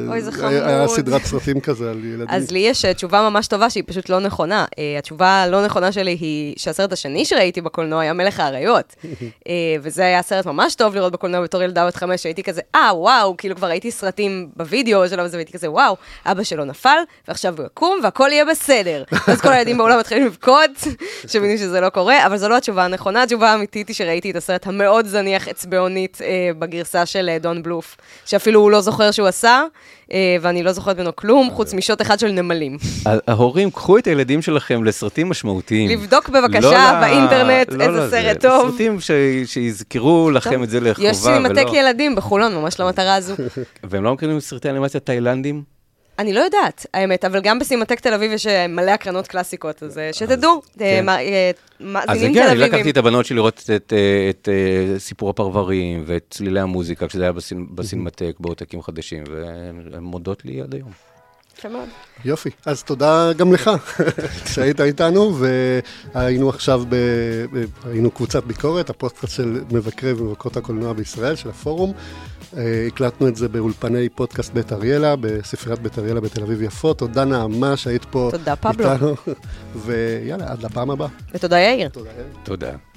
אוי, זה היה חמוד. סדרת סרטים כזה על ילדים. אז לי יש אה, תשובה ממש טובה שהיא פשוט לא נכונה. אה, התשובה הלא נכונה שלי היא שהסרט השני שראיתי בקולנוע היה מלך האריות. אה, וזה היה סרט ממש טוב לראות בקולנוע בתור ילדה בת חמש, שהייתי כזה, אה, וואו, כאילו כבר ראיתי סרטים בווידאו שלו והייתי כזה, וואו, אבא שלו נפל, ועכשיו הוא יקום והכל יהיה בסדר. ואז כל הילדים בעולם מתחילים לבכות, שמבינים שזה לא קורה, אבל זו לא התשובה הנכונה. התשובה האמיתית היא שראיתי את הסרט המאוד זניח אצבעונית אה, בגרסה של אה, דון בלוף, שאפילו הוא לא זוכר שהוא עשה, אה, ואני לא זוכרת ממנו כלום, חוץ משוט אחד של נמלים. ההורים, קחו את הילדים שלכם לסרטים משמעותיים. לבדוק בבקשה לא באינטרנט לא איזה לזה. סרט טוב. סרטים ש- שיזכרו לכם את זה לחובה. יש סינמטק ילדים בחולון, ממש למטרה הזו. והם לא מכירים סרטי אנימציה תאילנדים? אני לא יודעת, האמת, אבל גם בסינמטק תל אביב יש אה, מלא הקרנות קלאסיקות, אז אה, שתדעו, אה, כן. מה- אה, אז מאזינים כן, תל אני לקחתי אביבים. את הבנות שלי לראות את, את סיפור הפרברים ואת צלילי המוזיקה, כשזה היה בסינ- בסינמטק, בעותקים חדשים, והן מודות לי עד היום. יופי, אז תודה גם לך שהיית איתנו, והיינו עכשיו, ב... ב- היינו קבוצת ביקורת, הפודקאסט של מבקרי ומבקרות הקולנוע בישראל, של הפורום. אה, הקלטנו את זה באולפני פודקאסט בית אריאלה, בספריית בית אריאלה בתל אביב יפו. תודה נעמה שהיית פה תודה, פבלו. איתנו, ויאללה, עד לפעם הבאה. ותודה יאיר. תודה. יאיר. תודה.